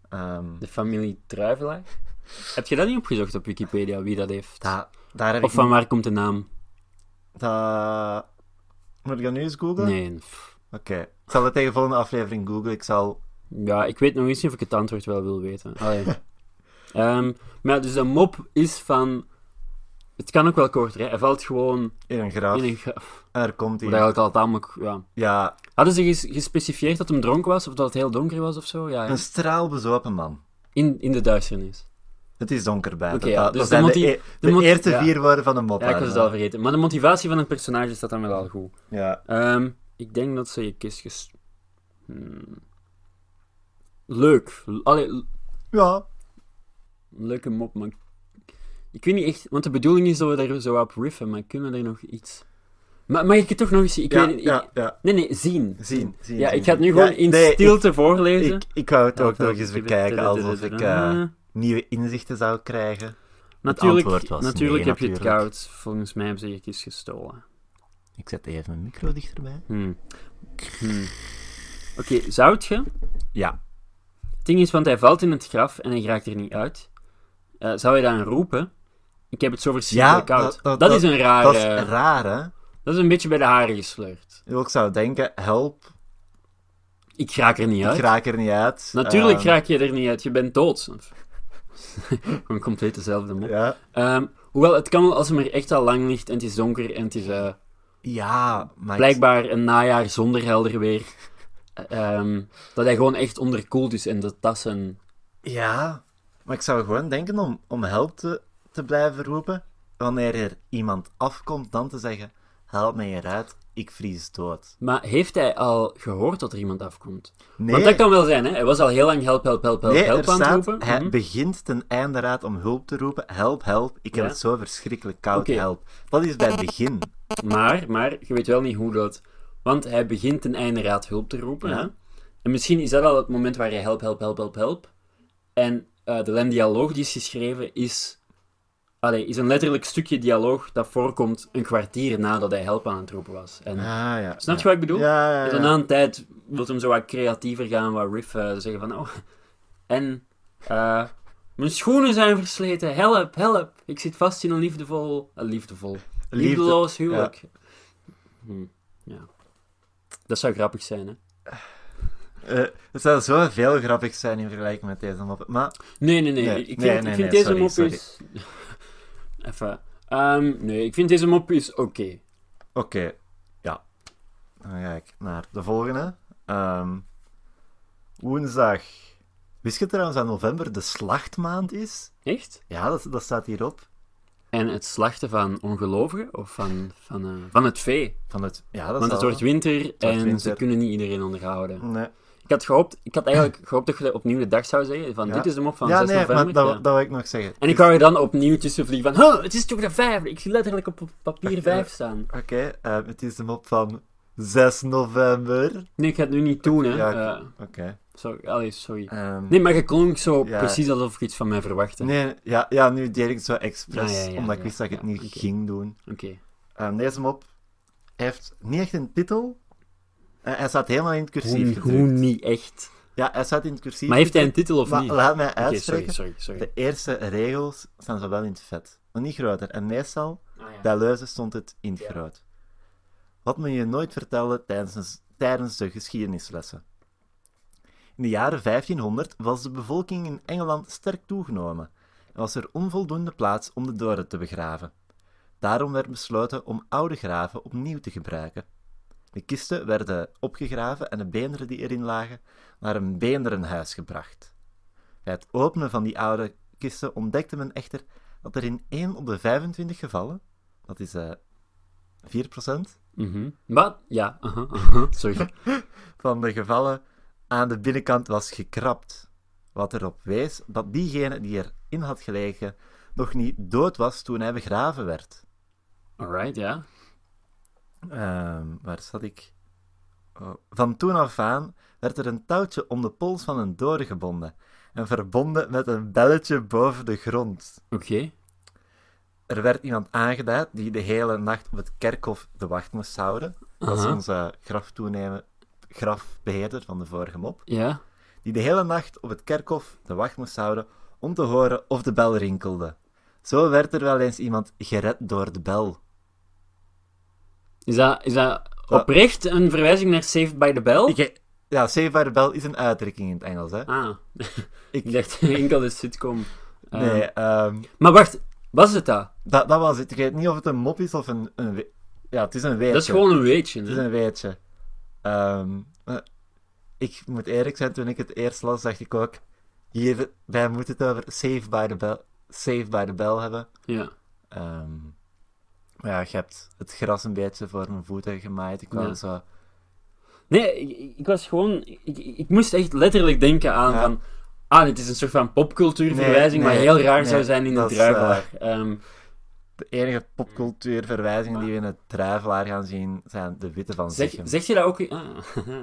Ehm, De familie Druivelaar. Heb je dat niet opgezocht op Wikipedia, wie dat heeft? da- daar heb Of ik van waar komt de naam? Da... Moet ik dat nu eens googlen? Nee. Oké. Ik zal het tegen de volgende aflevering googlen. Ik zal... Ja, ik weet nog eens niet of ik het antwoord wel wil weten. Allee. Ehm, maar dus de mop is van... Het kan ook wel korter, hè. Hij valt gewoon In een graf. in een graf. En daar komt hij. eigenlijk al tamelijk... Ja. Ja, Hadden ze ges- gespecifieerd dat hem dronken was, of dat het heel donker was of zo? Ja, ja. een straalbezopen man. In, in de duisternis. Het is donker bij. Dat, ja, dat dus zijn de, e- de de eerste ja. vier woorden van de mop. Ja, ik was het al vergeten. Maar de motivatie van het personage staat dan wel al goed. Ja. Ehm, ik denk dat ze je kist ges... Hmm. Leuk. Allee, Ja. leuke mop, maar... Ik weet niet echt... Want de bedoeling is dat we daar zo op riffen, maar kunnen we er nog iets... Maar mag ik het toch nog eens zien? Ik ja, weet, ik- ja, ja. Nee, nee, zien. Zien, zien, Ja, zien, ik ga het nu gewoon in nee, stilte voorlezen. Ik, ik wou het ook nog eens bekijken, alsof ik nieuwe inzichten zou krijgen. Natuurlijk, was natuurlijk nee, heb je het natuurlijk. koud. Volgens mij hebben ze je kist gestolen. Ik zet even mijn micro dichterbij. Hmm. Hmm. Oké, zout je? Ja. Het ding is, want hij valt in het graf en hij raakt er niet uit. Eh, zou je dan roepen? Ik heb het zo verschrikkelijk Ja, koud. dat- dat- dat, dat- is een rare... Dat is raar, hè? dat is een beetje bij de haren gesleurd. Ik zou denken, help, Ik raak er niet uit. ik raak er niet uit. Natuurlijk Ehm, raak je er niet uit. Je bent dood. Gewoon compleet dezelfde mop. Ja, Ehm, hoewel, het kan wel als hem er echt al lang ligt en het is donker en het is eh, ja maar... blijkbaar een najaar zonder helder weer. Ehm, dat hij gewoon echt onderkoeld is en de tassen... Ja, maar ik zou gewoon denken om, om help te, te blijven roepen. Wanneer er iemand afkomt, dan te zeggen, help mij eruit, ik vries dood. Maar heeft hij al gehoord dat er iemand afkomt? Nee, Want dat kan wel zijn, hè? Hij was al heel lang help, help, help, help, nee help aan het roepen. hij Mhm. begint ten einde raad om hulp te roepen. Help, help, ik heb Ja. het zo verschrikkelijk koud, help. Dat is bij het begin. Maar, maar, je weet wel niet hoe dat... Want hij begint ten einde raad hulp te roepen, Ja. hè? En misschien is dat al het moment waar hij help, help, help, help, help. En eh, de lijn-dialoog die is geschreven is... Allee, is een letterlijk stukje dialoog dat voorkomt een kwartier nadat hij help aan het roepen was. En, Ah, ja. snap je ja. wat ik bedoel? Ja, ja, Dus ja. na een tijd wil hem zo wat creatiever gaan, wat riff eh, zeggen van... Oh, en... eh, mijn schoenen zijn versleten, help, help. Ik zit vast in een liefdevol... liefdevol... Liefde- Liefdeloos huwelijk. Hm, ja. Dat zou grappig zijn, hè? Eh, het zou zo veel grappig zijn in vergelijking met deze mop. Maar Nee, nee, nee. Nee, ik vind, nee, ik nee, vind nee, deze mop sorry. is... Even. Ehm, nee, ik vind deze mop is oké. Oké, ja. Dan ga ik naar de volgende. Ehm, woensdag. Wist je trouwens dat november de slachtmaand is? Echt? Ja, dat, dat staat hierop. En het slachten van ongelovigen? Of van, van, eh, van het vee? Van het, ja, dat Want het wordt winter en ze kunnen niet iedereen onderhouden. Nee. Ik had, gehoopt, ik had eigenlijk gehoopt dat je opnieuw de dag zou zeggen. Van Ja. dit is de mop van ja, 6 nee, november. maar dat, ja. dat wil ik nog zeggen. En ik wou er dan opnieuw tussen vliegen van... Huh, het is toch de vijfde? Ik zie letterlijk op papier 5 staan. Oké, eh, het is de mop van 6 november. Nee, ik ga het nu niet doen, hè. Ja, Eh, Oké. sorry, allee, sorry. Ehm, Nee, maar je klonk zo Ja. precies alsof je iets van mij verwachtte. nee, ja, ja, nu deed ik het zo expres, omdat ik wist dat ik het niet ging doen. Oké. Ehm, deze mop heeft niet echt een titel. Hij staat helemaal in het cursief Hoe, hoe gedrukt. niet echt. Ja, hij staat in het cursief Maar heeft hij een titel of Maar niet? laat mij sorry, uitspreken. sorry, sorry. De eerste regels staan zo wel in het vet, maar niet groter. En meestal, Ah, ja. bij Leuzen stond het in het Ja. groot. Wat men je nooit vertelde tijdens, tijdens de geschiedenislessen. In de jaren 1500 was de bevolking in Engeland sterk toegenomen en was er onvoldoende plaats om de doden te begraven. Daarom werd besloten om oude graven opnieuw te gebruiken. De kisten werden opgegraven en de beenderen die erin lagen naar een beenderenhuis gebracht. Bij het openen van die oude kisten ontdekte men echter dat er in 1 op de 25 gevallen, dat is eh 4%, Mhm. Ja, sorry. van de gevallen aan de binnenkant was gekrapt. Wat erop wees dat diegene die erin had gelegen nog niet dood was toen hij begraven werd. Alright, ja. Ehm, waar zat ik? Oh. Van toen af aan werd er een touwtje om de pols van een dode gebonden en verbonden met een belletje boven de grond. Oké. Er werd iemand aangeduid die de hele nacht op het kerkhof de wacht moest houden. Dat is onze graftoenemen, grafbeheerder van de vorige mop. Ja. Die de hele nacht op het kerkhof de wacht moest houden om te horen of de bel rinkelde. Zo werd er wel eens iemand gered door de bel. Is dat, is dat oprecht een verwijzing naar Saved by the Bell? Ik, ja, Save by the Bell is een uitdrukking in het Engels, hè? Ah. Ik- dacht enkel de sitcom. Ehm, Nee, ehm, Maar wacht, was het dat? dat, dat was het. Ik weet niet of het een mop is of een... een ja, het is een weetje. Dat is gewoon een weetje. Het is een weetje. Ehm, eh, ik moet eerlijk zijn, toen ik het eerst las, dacht ik ook... Hier, wij moeten het over Save by the Bell, Save by the Bell hebben. Ja. Ehm, maar ja, je hebt het gras een beetje voor mijn voeten gemaaid. Ik Ja. zo... Nee, ik, ik was gewoon... Ik, moest echt letterlijk denken aan Ja. van... Ah, dit is een soort van popcultuurverwijzing, Nee, maar heel raar nee, zou zijn in de druivelaar. Ehm, De enige popcultuurverwijzingen die we in het druivelaar gaan zien, zijn de witte van zeg, Zichem. zeg je dat ook... in- Ah,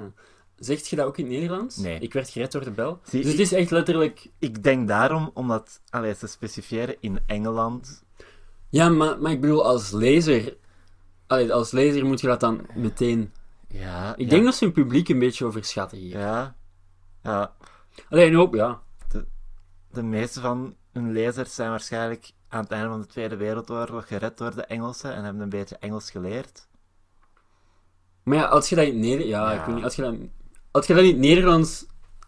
Zegt je dat ook in het Nederlands? Nee. Ik werd gered door de bel. Zie, dus het ik- is echt letterlijk... Ik denk daarom, omdat allee, te specifieren in Engeland. Ja, maar, maar ik bedoel, als lezer... Allee, als lezer moet je dat dan meteen... Ja, Ik ja, denk dat ze hun publiek een beetje overschatten hier. Ja, ja, Alleen hoop, ja. de meeste van hun lezers zijn waarschijnlijk aan het einde van de Tweede Wereldoorlog gered door de Engelsen en hebben een beetje Engels geleerd. Maar ja, als je dat in het Nederlands... Ja, Ja. ik weet niet. Als je, dat, als je dat in het Nederlands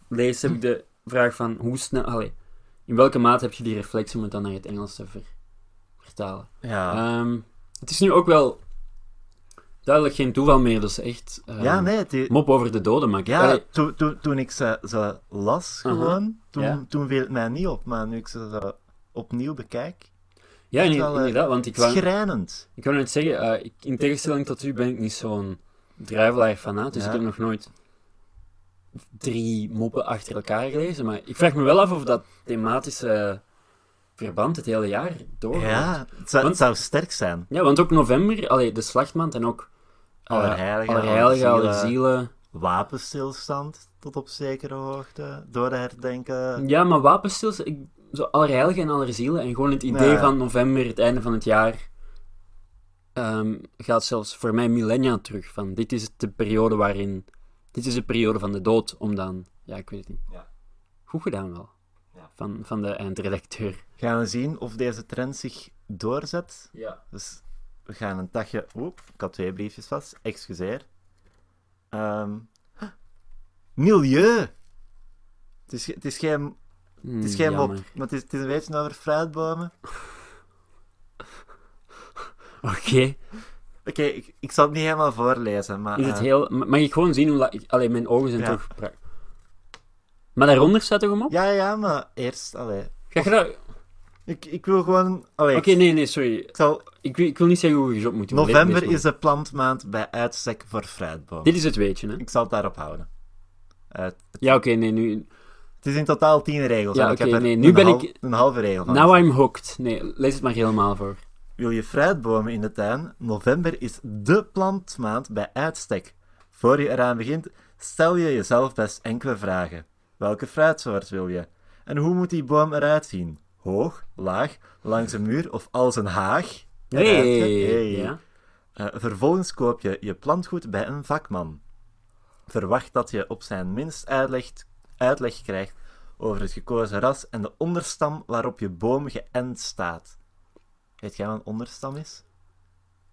leest, heb ik de vraag van hoe snel... Allee, in welke mate heb je die reflex om het dan naar het Engels te ver- vertalen? Ja, Ehm, het is nu ook wel duidelijk geen toeval meer, dus echt... ehm, ja nee, die, Mop over de doden maken. ja toen, toen, toen ik ze, ze las gewoon, toen, ja. toen viel het mij niet op, maar nu ik ze zo opnieuw bekijk, ja, in- wel, eh, inderdaad, want ik wou, schrijnend. ik wou net zeggen, eh, ik, in tegenstelling tot u ben ik niet zo'n druivelaar fanaat, dus Ja. ik heb nog nooit drie moppen achter elkaar gelezen, maar ik vraag me wel af of dat thematische verband het hele jaar doorgaat. Ja, het zou, Want- het zou sterk zijn. Ja, want ook november, allee, de slachtmaand en ook eh, Allerheiligen, Allerheiligen, Allerzielen. Wapenstilstand tot op zekere hoogte, door de herdenken. Ja, maar wapenstilstand, ik, zo Allerheiligen en Allerzielen en gewoon het idee Ja. van november, het einde van het jaar, ehm, gaat zelfs voor mij millennia terug. Van, dit is de periode waarin, dit is de periode van de dood, om dan, ja, ik weet het niet. Ja. Goed gedaan wel. Van, van de eindredacteur. Gaan we zien of deze trend zich doorzet. Ja. Dus we gaan een dagje... Oep, ik had twee briefjes vast. Excuseer. Ehm, milieu! Het is, het is geen, het is geen mop, maar het is, het is een beetje over fruitbomen. Oké, Oké, ik, ik zal het niet helemaal voorlezen, maar... is het eh, heel, ma- mag ik gewoon zien hoe, la- allee, mijn ogen zijn Ja. toch... Maar daaronder staat toch een mop? Ja, ja, maar eerst... Allee, Ga je dat... ik, ik wil gewoon... Oké, nee, nee, sorry. ik zal, Ik, wil- ik wil niet zeggen hoe je op moet doen. November is de plantmaand bij uitstek voor fruitbomen. Dit is het weetje, hè? Ik zal het daarop houden. Eh, het Ja, oké, nee, nu... het is in totaal tien regels. Ja, en ik heb oké, er nee, nu een, ben ik- een halve regel van. Now I'm hooked. Nee, lees het maar helemaal voor. Wil je fruitbomen in de tuin? November is dé plantmaand bij uitstek. Voor je eraan begint, stel je jezelf best enkele vragen. Welke fruitsoort wil je? En hoe moet die boom eruit zien? Hoog, laag, langs een muur of als een haag? Hey? Hey. Ja. Eh, vervolgens koop je je plantgoed bij een vakman. Verwacht dat je op zijn minst uitleg, uitleg krijgt over het gekozen ras en de onderstam waarop je boom geënt staat. Weet jij wat een onderstam is?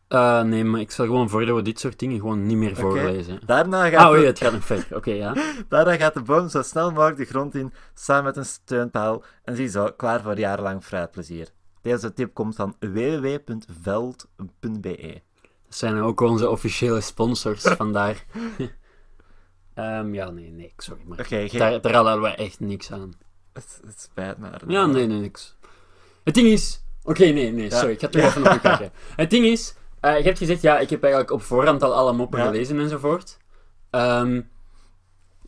Eh, nee, maar ik stel gewoon voor dat we dit soort dingen gewoon niet meer voorlezen. Daarna gaat, Ah, oei, de, het gaat nog ver. Oké, ja. daarna gaat de boom zo snel mogelijk de grond in, samen met een steunpaal, en ziezo, klaar voor jarenlang fruitplezier. Deze tip komt van www.veld.be. Dat zijn ook onze officiële sponsors, vandaar. Ehm, ja, nee, nee, sorry. Maar Oké, geen- daar, daar hadden we echt niks aan. het, het spijt me. Ja, nee, nee, niks. Het ding is... Oké, nee, nee, Ja. sorry. Ik ga terug even op je kijken. Het ding is... eh, je hebt gezegd, ja, ik heb eigenlijk op voorhand al alle moppen Ja. gelezen enzovoort. Ehm,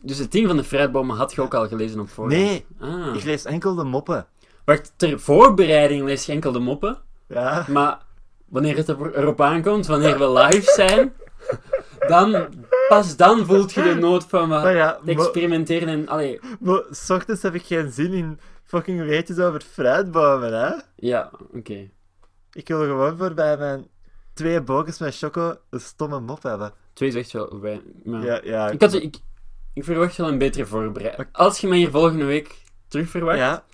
dus het ding van de fruitbomen had je ook al gelezen op voorhand? Nee, Ah. ik lees enkel de moppen. Wacht, ter voorbereiding lees je enkel de moppen. Ja. Maar wanneer het er- erop aankomt, wanneer we live zijn, dan, pas dan voelt je de nood van wat ja, experimenteren en... Allee, maar s ochtends heb ik geen zin in fucking weetjes over fruitbomen, hè? ja, oké. Ik wil gewoon voor bij mijn twee bogens met choco een stomme mop hebben. Twee is echt wel... Maar- Ja, ja. Ik, had, ik, ik verwacht wel een betere voorbereiding. Als je mij hier volgende week terug verwacht... Ja,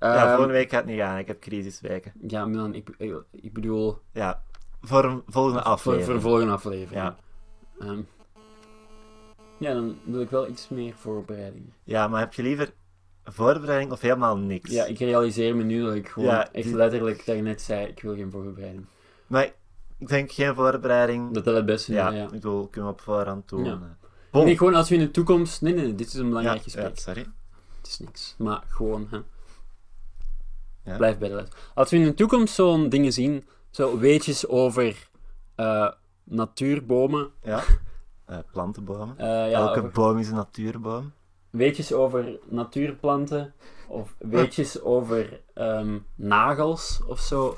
ja, ehm, volgende week gaat het niet gaan. Ik heb crisisweken. Ja, Milan, ik, ik, ik bedoel... Ja, voor een volgende aflevering. voor de volgende aflevering. Ja. Ehm, ja, dan wil ik wel iets meer voorbereiding. Ja, maar heb je liever voorbereiding of helemaal niks? Ja, ik realiseer me nu dat ik gewoon Ja, echt die- letterlijk daarnet zei, ik wil geen voorbereiding. Maar ik denk geen voorbereiding. Dat dat het beste is, ja, ja. ja. ik bedoel, kunnen we op voorhand doen. Ja. Bon. Nee, gewoon als we in de toekomst... Nee, nee, nee, dit is een ja, belangrijk ja, gesprek. sorry. Het is niks. Maar gewoon, hè. Ja. Blijf bij de les. Als we in de toekomst zo'n dingen zien, zo weetjes over eh, natuurbomen, Ja. Eh, plantenbomen. ja, Elke over- boom is een natuurboom. weetjes over natuurplanten, of weetjes over ehm, nagels of zo,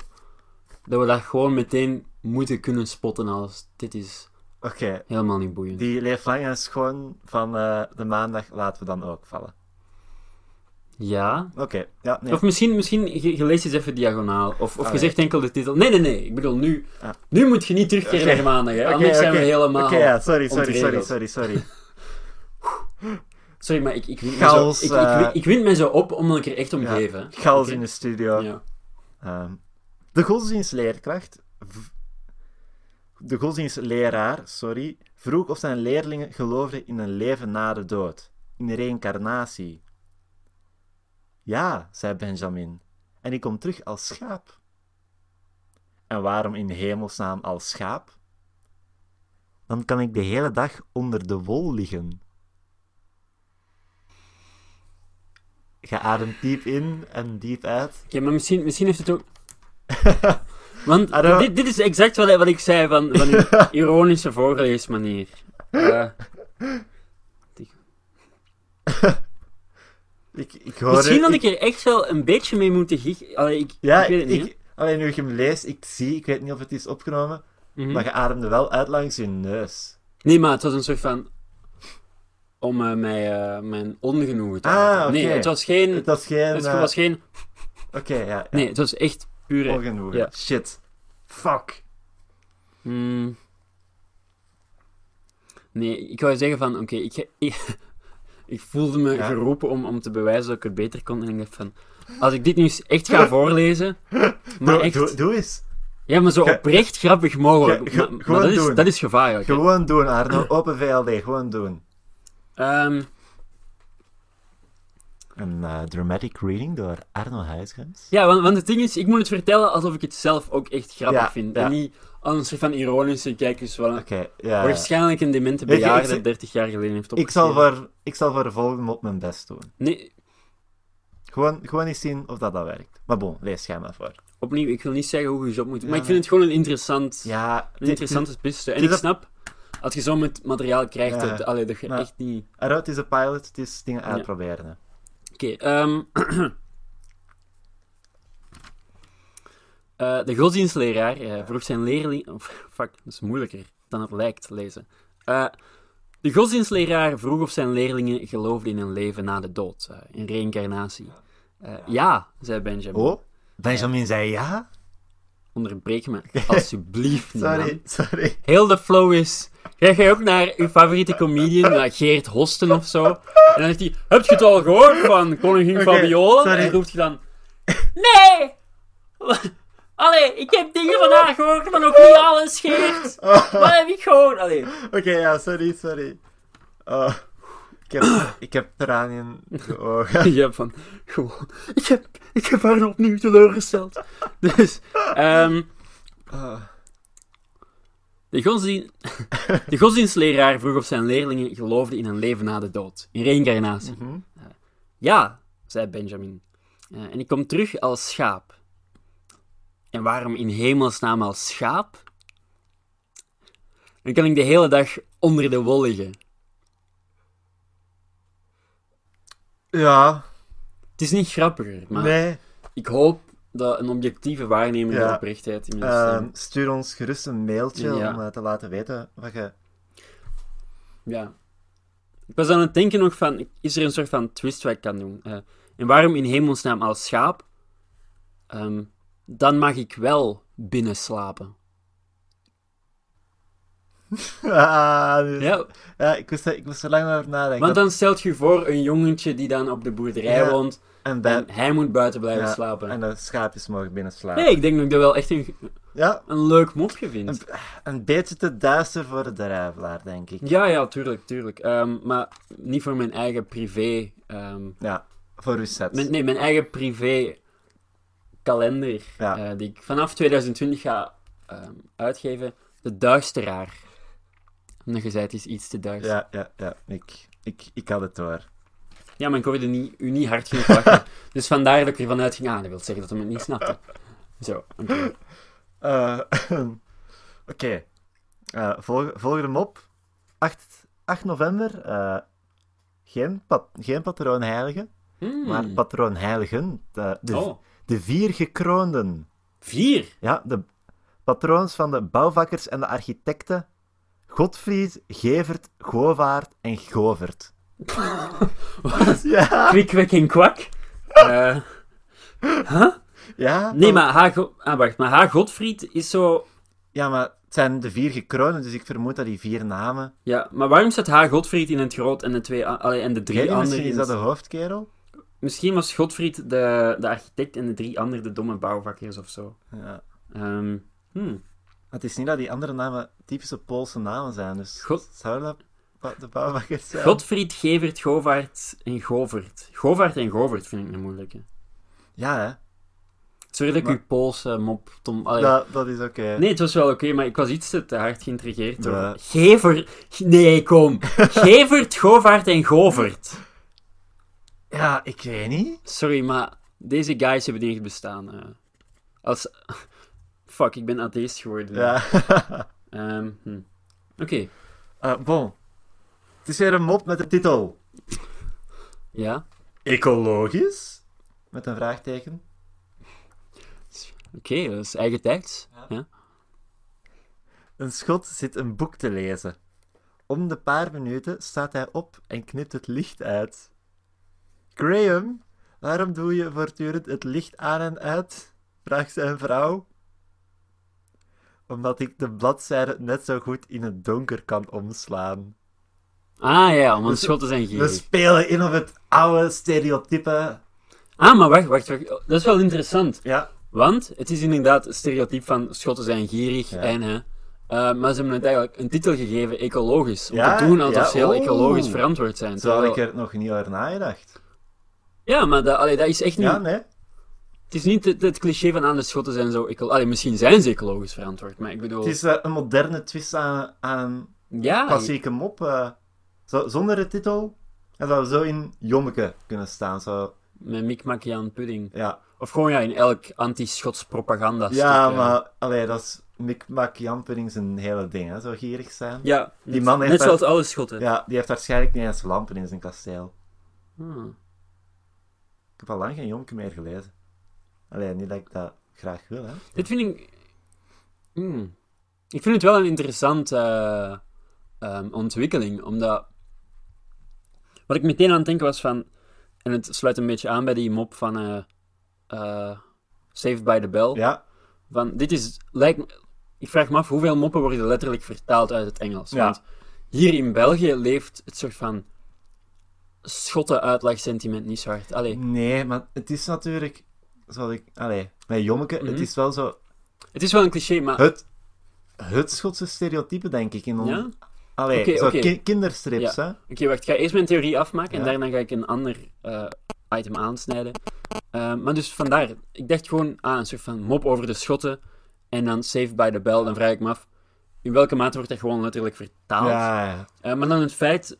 dat we dat gewoon meteen moeten kunnen spotten als dit is Oké, helemaal niet boeiend. die leeflang en schoon van eh, de maandag laten we dan ook vallen. Ja. Oké, ja, nee. Of misschien, misschien je, je leest eens even diagonaal. Of, of je zegt enkel de titel. Nee, nee, nee. Ik bedoel, nu, nu moet je niet terugkeren naar maandag. Hè? Anders zijn we helemaal... Oké, ja, sorry, sorry, sorry, ontregeld. sorry, sorry. Sorry, maar ik, ik, zo, ik, ik, eh, ik mij zo op omdat ik er echt om Ja, geef. Oké. in de studio. Ja. Ehm, de godsdienstleerkracht... De godsdienstleraar, sorry, vroeg of zijn leerlingen geloofden in een leven na de dood. In reïncarnatie. Ja, zei Benjamin. En ik kom terug als schaap. En waarom in hemelsnaam als schaap? Dan kan ik de hele dag onder de wol liggen. Je ademt diep in en diep uit. Oké, maar misschien, misschien heeft het ook... Want dit, dit is exact wat, wat ik zei van, van uw ironische voorleesmanier. Eh, Ik, ik hoor misschien had ik- ik er echt wel een beetje mee moeten ik, Ja, ik weet het niet. alleen nu ik hem lees, ik zie, ik weet niet of het is opgenomen, Mhm. maar je ademde wel uit langs je neus. Nee, maar het was een soort van... Om eh, mij, eh, mijn ongenoegen te Ah, uiten. Nee, het was geen... Het was geen... Het was geen... Oké, ja, ja. Nee, het was echt Ja. Shit. Fuck. Hmm. Nee, ik wou zeggen van, oké, ik, ik, ik voelde me Ja. geroepen om, om te bewijzen dat ik het beter kon. En ik dacht van, als ik dit nu echt ga voorlezen, maar Doe, echt, doe, doe eens. ja, maar zo oprecht grappig mogelijk. ge- maar dat, is, dat is gevaarlijk. hè. Gewoon doen, Arno. Open VLD, gewoon doen. Ehm, Een eh, dramatic reading door Arno Huisgens. ja, want, want het ding is, ik moet het vertellen alsof ik het zelf ook echt grappig Ja, vind. ja. En niet als een soort van ironische kijk eens wel. Oké, ja. Waarschijnlijk een demente bejaarde zeg- 30 jaar geleden heeft Ik zal, opgeschreven. voor, ik zal voor de volgende mop mijn best doen. Nee, Gewoon, gewoon eens zien of dat, dat werkt. Maar bon, lees jij maar voor. opnieuw, ik wil niet zeggen hoe je op moet. Maar Ja. ik vind het gewoon een interessant... Ja, Een interessante piste. En ik snap, als je zo met materiaal krijgt, dat, allee, dat je Maar- echt niet... Het is een pilot, het is dingen uitproberen. Oké, ehm eh, de godsdienstleraar eh, vroeg zijn leerling... Of, fuck, dat is moeilijker dan het lijkt te lezen. Eh, de godsdienstleraar vroeg of zijn leerlingen geloofden in een leven na de dood, in reïncarnatie. Ja, zei Benjamin. Oh, Benjamin zei ja? Onderbreek me, alsjeblieft. man. Sorry, sorry. Heel de flow is. Ga jij ook naar uw favoriete comedian, naar Geert Hosten of zo? En dan zegt hij: Heb je het al gehoord van Koningin Fabiola? sorry. En roept je dan: Nee! Allee, ik heb dingen van haar gehoord, maar nog niet alles, Geert. Wat heb ik gehoord? Allee. Oké, ja, sorry, sorry. Oh, ik, heb, ik heb tranen in de ogen. Ja, van, gewoon, ik heb, ik heb haar opnieuw teleurgesteld. Dus, ehm, Ah. De, godsdien... de godsdienstleraar vroeg of zijn leerlingen geloofden in een leven na de dood. In reïncarnatie. Mhm. Ja, zei Benjamin. Eh, en ik kom terug als schaap. En waarom in hemelsnaam als schaap? Dan kan ik de hele dag onder de wol liggen. Ja, Het is niet grappiger, maar nee. ik hoop dat een objectieve waarnemer Ja. de oprechtheid in. Ehm, stuur ons gerust een mailtje Ja. om eh, te laten weten wat je... Ja. Ik was aan het denken nog van, is er een soort van twist wat ik kan doen? Eh, en waarom in hemelsnaam als schaap? Ehm, dan mag ik wel binnen slapen. ah, dus- Ja, ja, ik, moest, er- ik moest er lang over nadenken. want dan stelt je voor een jongetje die dan op de boerderij woont en, bij, en hij moet buiten blijven ja, slapen. en de schaapjes mogen binnen slapen. Nee, ik denk dat ik dat wel echt een, Ja, een leuk mopje vind. een, een beetje te duister voor de drijflaar, denk ik. Ja, ja, tuurlijk, tuurlijk. Ehm, maar niet voor mijn eigen privé... ehm, Ja, voor uw set. Mijn, nee, mijn eigen privé kalender, Ja. eh, die ik vanaf 2020 ga ehm, uitgeven. De Duisteraar. Omdat je zei, het is iets te duister. Ja, Ja, ja, ja. Ik, ik, ik had het door. Maar ik hoorde niet, u niet hard genoeg lachen. dus vandaar dat ik ervan uitging, ah, dat wil zeggen dat hij het niet snapte. Zo, oké. Eh, Oké. Eh, volg, volgende mop. 8, 8 november. eh, geen, pat, geen patroonheilige, Hmm. maar patroonheiligen. De, de, Oh, de vier gekroonden. vier? Ja, de patroons van de bouwvakkers en de architecten. Godfried, Gevert, Govaert en Govert. ja, Kwikwek en kwak? Eh, huh? ja. Nee, maar H. Go- ah, wacht, maar. Godfried is zo... Ja, maar het zijn de vier gekronen, dus ik vermoed dat die vier namen... Ja, maar waarom staat H. Godfried in het groot en de, twee, allee, en de drie anderen misschien is dat de hoofdkerel? Misschien was Godfried de, de architect en de drie anderen de domme bouwvakkers of zo. Ja. Ehm, hmm. Het is niet dat die andere namen typische Poolse namen zijn, dus God- zou dat de bouwvakkers zijn? Godfried, Gevert, Govaert en Govert. Govaert en Govert vind ik een moeilijke. Ja, hè? Sorry dat ik Maar- uw Poolse mop... Tom, allee. Dat, dat is oké. Nee, het was wel oké, maar ik was iets te, hard geïntrigeerd door... Ja. Gever... Nee, kom. Gevert, Govaert en Govert. Ja, ik weet niet. Sorry, maar deze guys hebben niet bestaan. eh. als... Fuck, ik ben atheist geworden. Ja. Ehm, hm. Oké. Eh, bon. Het is weer een mop met de titel... Ja? Ecologisch? Met een vraagteken. Oké, dat is eigen tijd. Ja. Een schot zit een boek te lezen. Om de paar minuten staat hij op en knipt het licht uit. Graham, waarom doe je voortdurend het licht aan en uit? vraagt zijn vrouw. Omdat ik de bladzijde net zo goed in het donker kan omslaan. Ah ja, om een Dus- schot te zijn We gierig. spelen in op het oude stereotype. Ah, maar wacht, wacht, wacht. Dat is wel interessant. Ja, Want het is inderdaad het stereotype van schotten zijn gierig Ja. en... Hè, eh, maar ze hebben het eigenlijk een titel gegeven, ecologisch. Om Ja, te doen alsof ze heel ecologisch verantwoord zijn. zo had Terwijl- ik er nog niet over nagedacht. Ja, maar dat, allee, dat is echt niet... Ja, nee. Het is niet het, het cliché van aan de schotten zijn zo... Eco allee, misschien zijn ze ecologisch verantwoord, maar ik bedoel... Het is eh, een moderne twist aan, aan ja, klassieke mop. eh, zo, zonder de titel. En zou zo in Jommeke kunnen staan. Zo, met Mikmak Jan Pudding. ja, Of gewoon ja, in elk anti-Schots propaganda ja maar allee, dat is Mikmak Jampudding zijn hele ding, hè, zo gierig zijn. Ja. Ja, Die net, man heeft net daar- zoals alle schotten. die heeft waarschijnlijk niet eens lampen in zijn kasteel. Ah. Ik heb al lang geen Jommeke meer gelezen. Alleen niet dat ik dat graag wil, hè. Dit vind ik... Hmm. Ik vind het wel een interessante eh, ehm, ontwikkeling, omdat... Wat ik meteen aan het denken was van... En het sluit een beetje aan bij die mop van... eh, Saved by the Bell. Ja, Van, dit is... Lijkt, ik vraag me af, hoeveel moppen worden letterlijk vertaald uit het Engels? Ja. Want hier in België leeft het soort van... Schotten-uitlagsentiment niet zo hard. Allee, nee, maar het is natuurlijk... Zoals ik... Allee, met Jommeke, Mhm. het is wel zo... het is wel een cliché, maar... Het, het Schotse stereotype, denk ik. In on- Ja? Allee, zo ki- kinderstrips, hè. Oké, wacht. Ik ga eerst mijn theorie afmaken en daarna ga ik een ander eh, item aansnijden. Eh, maar dus vandaar, ik dacht gewoon aan een soort van mop over de Schotten en dan Saved by the Bell. Dan vraag ik me af, in welke mate wordt dat gewoon letterlijk vertaald? Ja, ja. Eh, maar dan het feit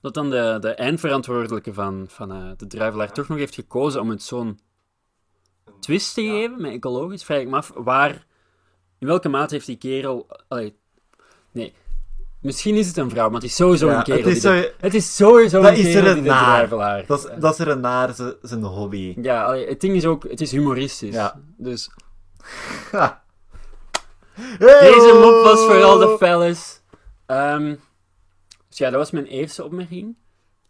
dat dan de, de eindverantwoordelijke van, van de druivelaar toch nog heeft gekozen om het zo'n twist te geven met ecologisch, vraag ik me af waar, in welke mate heeft die kerel. allee, nee, misschien is het een vrouw, maar het is sowieso Ja, een kerel. het is de- het is sowieso Dat een is er kerel een die naar. Dat, is, dat is er een naar zijn hobby. Ja, allee, het ding is ook, het is humoristisch. Ja. Dus. Deze mop was voor al de fellas. Ehm, dus ja, dat was mijn eerste opmerking.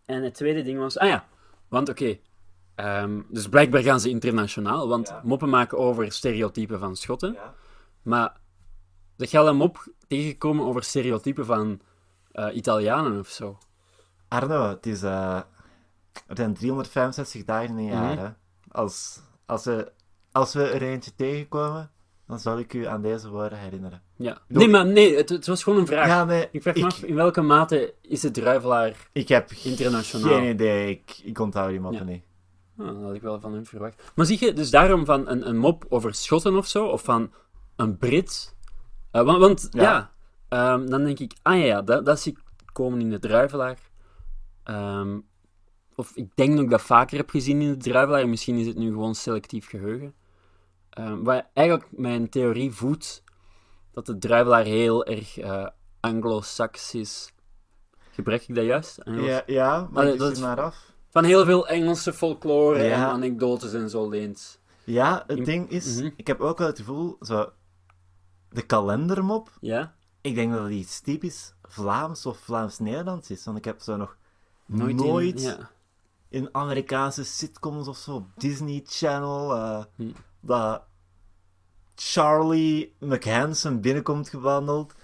En het tweede ding was... Ah ja, want oké. ehm, dus blijkbaar gaan ze internationaal, want Ja. moppen maken over stereotypen van Schotten. Ja. Maar dat je al een mop tegengekomen over stereotypen van eh, Italianen of zo? Arno, het is, er zijn 365 dagen in een jaar. Mhm. hè. Als, als, we, als we er eentje tegenkomen, dan zal ik u aan deze woorden herinneren. Ja. Nee, maar nee, het, het was gewoon een vraag. Ja, nee, Ik vraag me ik, af, in welke mate is het druivelaar... ik heb Internationaal. geen idee. Ik, ik onthoud die moppen Ja. niet. Ah, dat had ik wel van hem verwacht. Maar zie je, dus daarom van een, een mop over Schotten of zo, of van een Brit. Eh, want want ja, Ja. ehm, dan denk ik, ah ja, ja, dat, dat zie ik komen in de druivelaar. Ehm, of ik denk dat ik dat vaker heb gezien in de druivelaar. Misschien is het nu gewoon selectief geheugen. Ehm waar eigenlijk mijn theorie voedt dat de druivelaar heel erg eh anglo-saxisch. Gebruik ik dat juist? Ja, ja maar Allee, dat is- maar af. Van heel veel Engelse folklore en anekdotes en zo leent. Ja, het In- ding is, Mhm. ik heb ook wel het gevoel, zo, de kalendermop, Ja? ik denk dat dat iets typisch Vlaams of Vlaams-Nederlands is. Want ik heb zo nog Nooit, nooit, in... Ja. in Amerikaanse sitcoms of zo, op Disney Channel, eh, Hm. dat Charlie McHanson binnenkomt gewandeld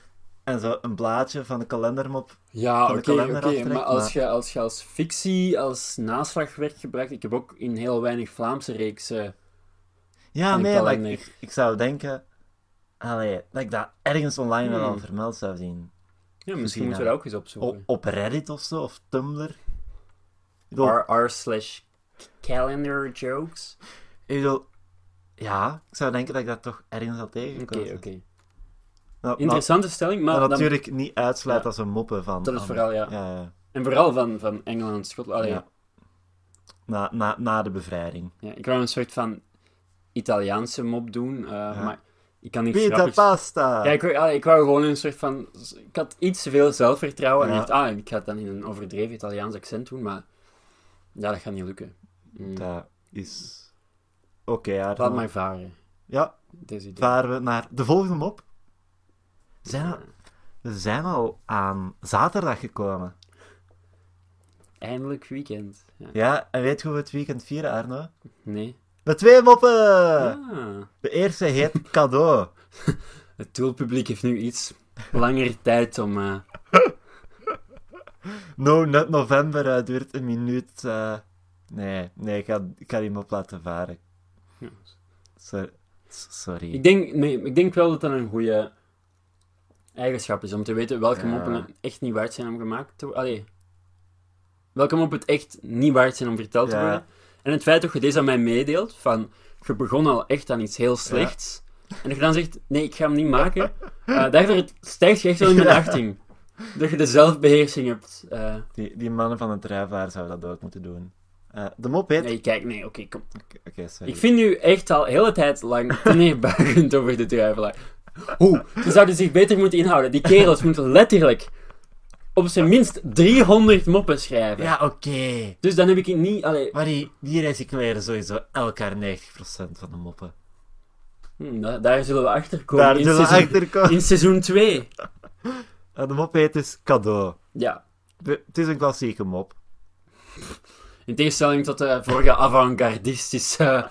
en zo een blaadje van de kalendermop. Ja, oké, oké. kalender aftrekt, maar als maar- je, als je als fictie, als naslagwerk gebruikt... Ik heb ook in heel weinig Vlaamse reeksen... Ja, nee, maar ik zou denken allee, dat ik dat ergens online wel Hmm. al vermeld zou zien. Ja, misschien Misschien moeten we dat ook eens opzoeken. O- op Reddit of zo, of Tumblr. R, slash calendar jokes. ik bedoel, ja, ik zou denken dat ik dat toch ergens al Oké, tegengekomen oké. Nou, nou, Interessante stelling, maar... Dan- natuurlijk niet uitsluit Ja. als een moppen van. Dat is vooral, ja. Ja, ja. En vooral van, van Engeland en Schotland. Allee, Ja. Na, na, na de bevrijding. ja, ik wou een soort van Italiaanse mop doen, eh, maar ik kan niet Pita grappigs... pasta! Ja, ik, ik wou gewoon een soort van... Ik had iets te veel zelfvertrouwen en Ja. dacht, ah, ik ga het dan in een overdreven Italiaans accent doen, maar ja, dat gaat niet lukken. Mm. Dat is... Oké, ja. Laat maar varen. Ja, Deze idee. varen we naar de volgende mop. We zijn, al, we zijn al aan zaterdag gekomen. Eindelijk weekend. Ja. Ja, en weet je hoe we het weekend vieren, Arno? Nee. Met twee moppen! Ah. De eerste heet cadeau. Het doelpubliek heeft nu iets langer tijd om... eh, No Nut November eh, duurt een minuut. eh. Nee, nee, ik ga, ik ga die mop laten varen. Ja. Sorry. Sorry. Ik denk, nee, ik denk wel dat dat een goede eigenschap is om te weten welke Ja. moppen echt niet waard zijn om gemaakt te worden. Allee. Welke moppen het echt niet waard zijn om verteld te worden. En het feit dat je deze aan mij meedeelt, van je begon al echt aan iets heel slechts, en dat je dan zegt, nee, ik ga hem niet maken, daardoor stijgt je echt wel in mijn. Dat je de zelfbeheersing hebt. eh Die, die mannen van het drijfvaar zouden dat ook moeten doen. Eh, de mop heet... nee, kijk, nee, oké, kom. Sorry. Ik vind u echt al heel de tijd lang neerbuigend over de druivelaar. Hoe? Ze zouden zich beter moeten inhouden. Die kerels moeten letterlijk op zijn minst 300 moppen schrijven. Ja, oké. Dus dan heb ik niet... Allee, Maar die, die recycleren sowieso elk jaar 90% van de moppen. hm, da- daar zullen we achter komen Daar in, zullen we seizoen, achter komen. in seizoen 2. Eh, de mop heet dus cadeau. Ja. Het is een klassieke mop. In tegenstelling tot de vorige avant-gardistische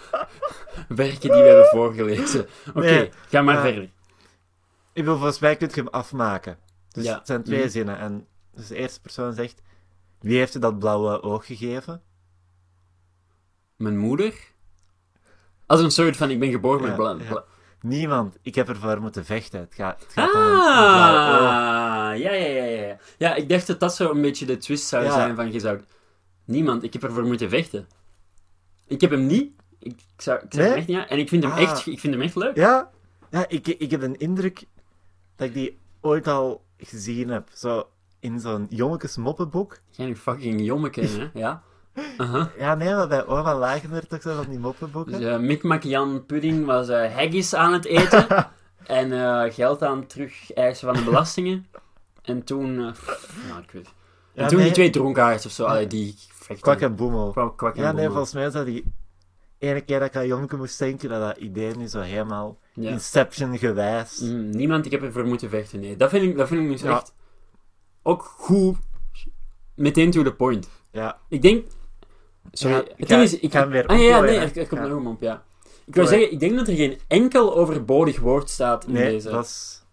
werken die we hebben voorgelezen. Oké, Nee, ga maar eh, verder. Ik bedoel, volgens mij kun je hem afmaken. Dus Ja. het zijn twee Mhm. zinnen. En dus de eerste persoon zegt... Wie heeft je dat blauwe oog gegeven? Mijn moeder? Als een soort van, ik ben geboren met Ja, bla- ja. bla- Niemand. Ik heb ervoor moeten vechten. Het gaat, het gaat om blauw oog. Ah, ja, ja, ja, ja. Ja, ik dacht dat dat zo een beetje de twist zou Ja. zijn van je zou... Niemand, ik heb ervoor moeten vechten. Ik heb hem niet. Ik, ik zou, ik zou hem echt niet aan- En ik vind, hem Ah. echt, ik vind hem echt leuk. Ja, ja ik, ik heb een indruk dat ik die ooit al gezien heb. Zo in zo'n jongetjes moppenboek. Geen fucking jommeke, hè? Ja. Ja, nee, maar bij Oma lagen er toch zo van die moppenboeken? Dus eh Mac-Jan Pudding was eh haggis aan het eten. en eh, geld aan het terug eisen van de belastingen. En toen... pff, nou, ik weet En Ja, toen nee. die twee dronkaards of zo, allee, die vechten. Kwak en boemel. Kwak, kwak en Ja, nee, volgens mij zou die ene keer dat ik aan Jomke moest denken, dat dat idee nu zo helemaal Ja. Inception gewijs. Mm, niemand, ik heb ervoor moeten vechten. Nee, dat vind ik, dat vind ik dus Ja. echt ook goed. Meteen to the point. Ja, Ik denk. Sorry, Ja, het ik ding ga- is. Ik, ga hem weer ah, ja, nee, er, er komt Ja. nog een op, ja. Ik Gooi. zeggen, ik denk dat er geen enkel overbodig woord staat in nee, deze. dat is...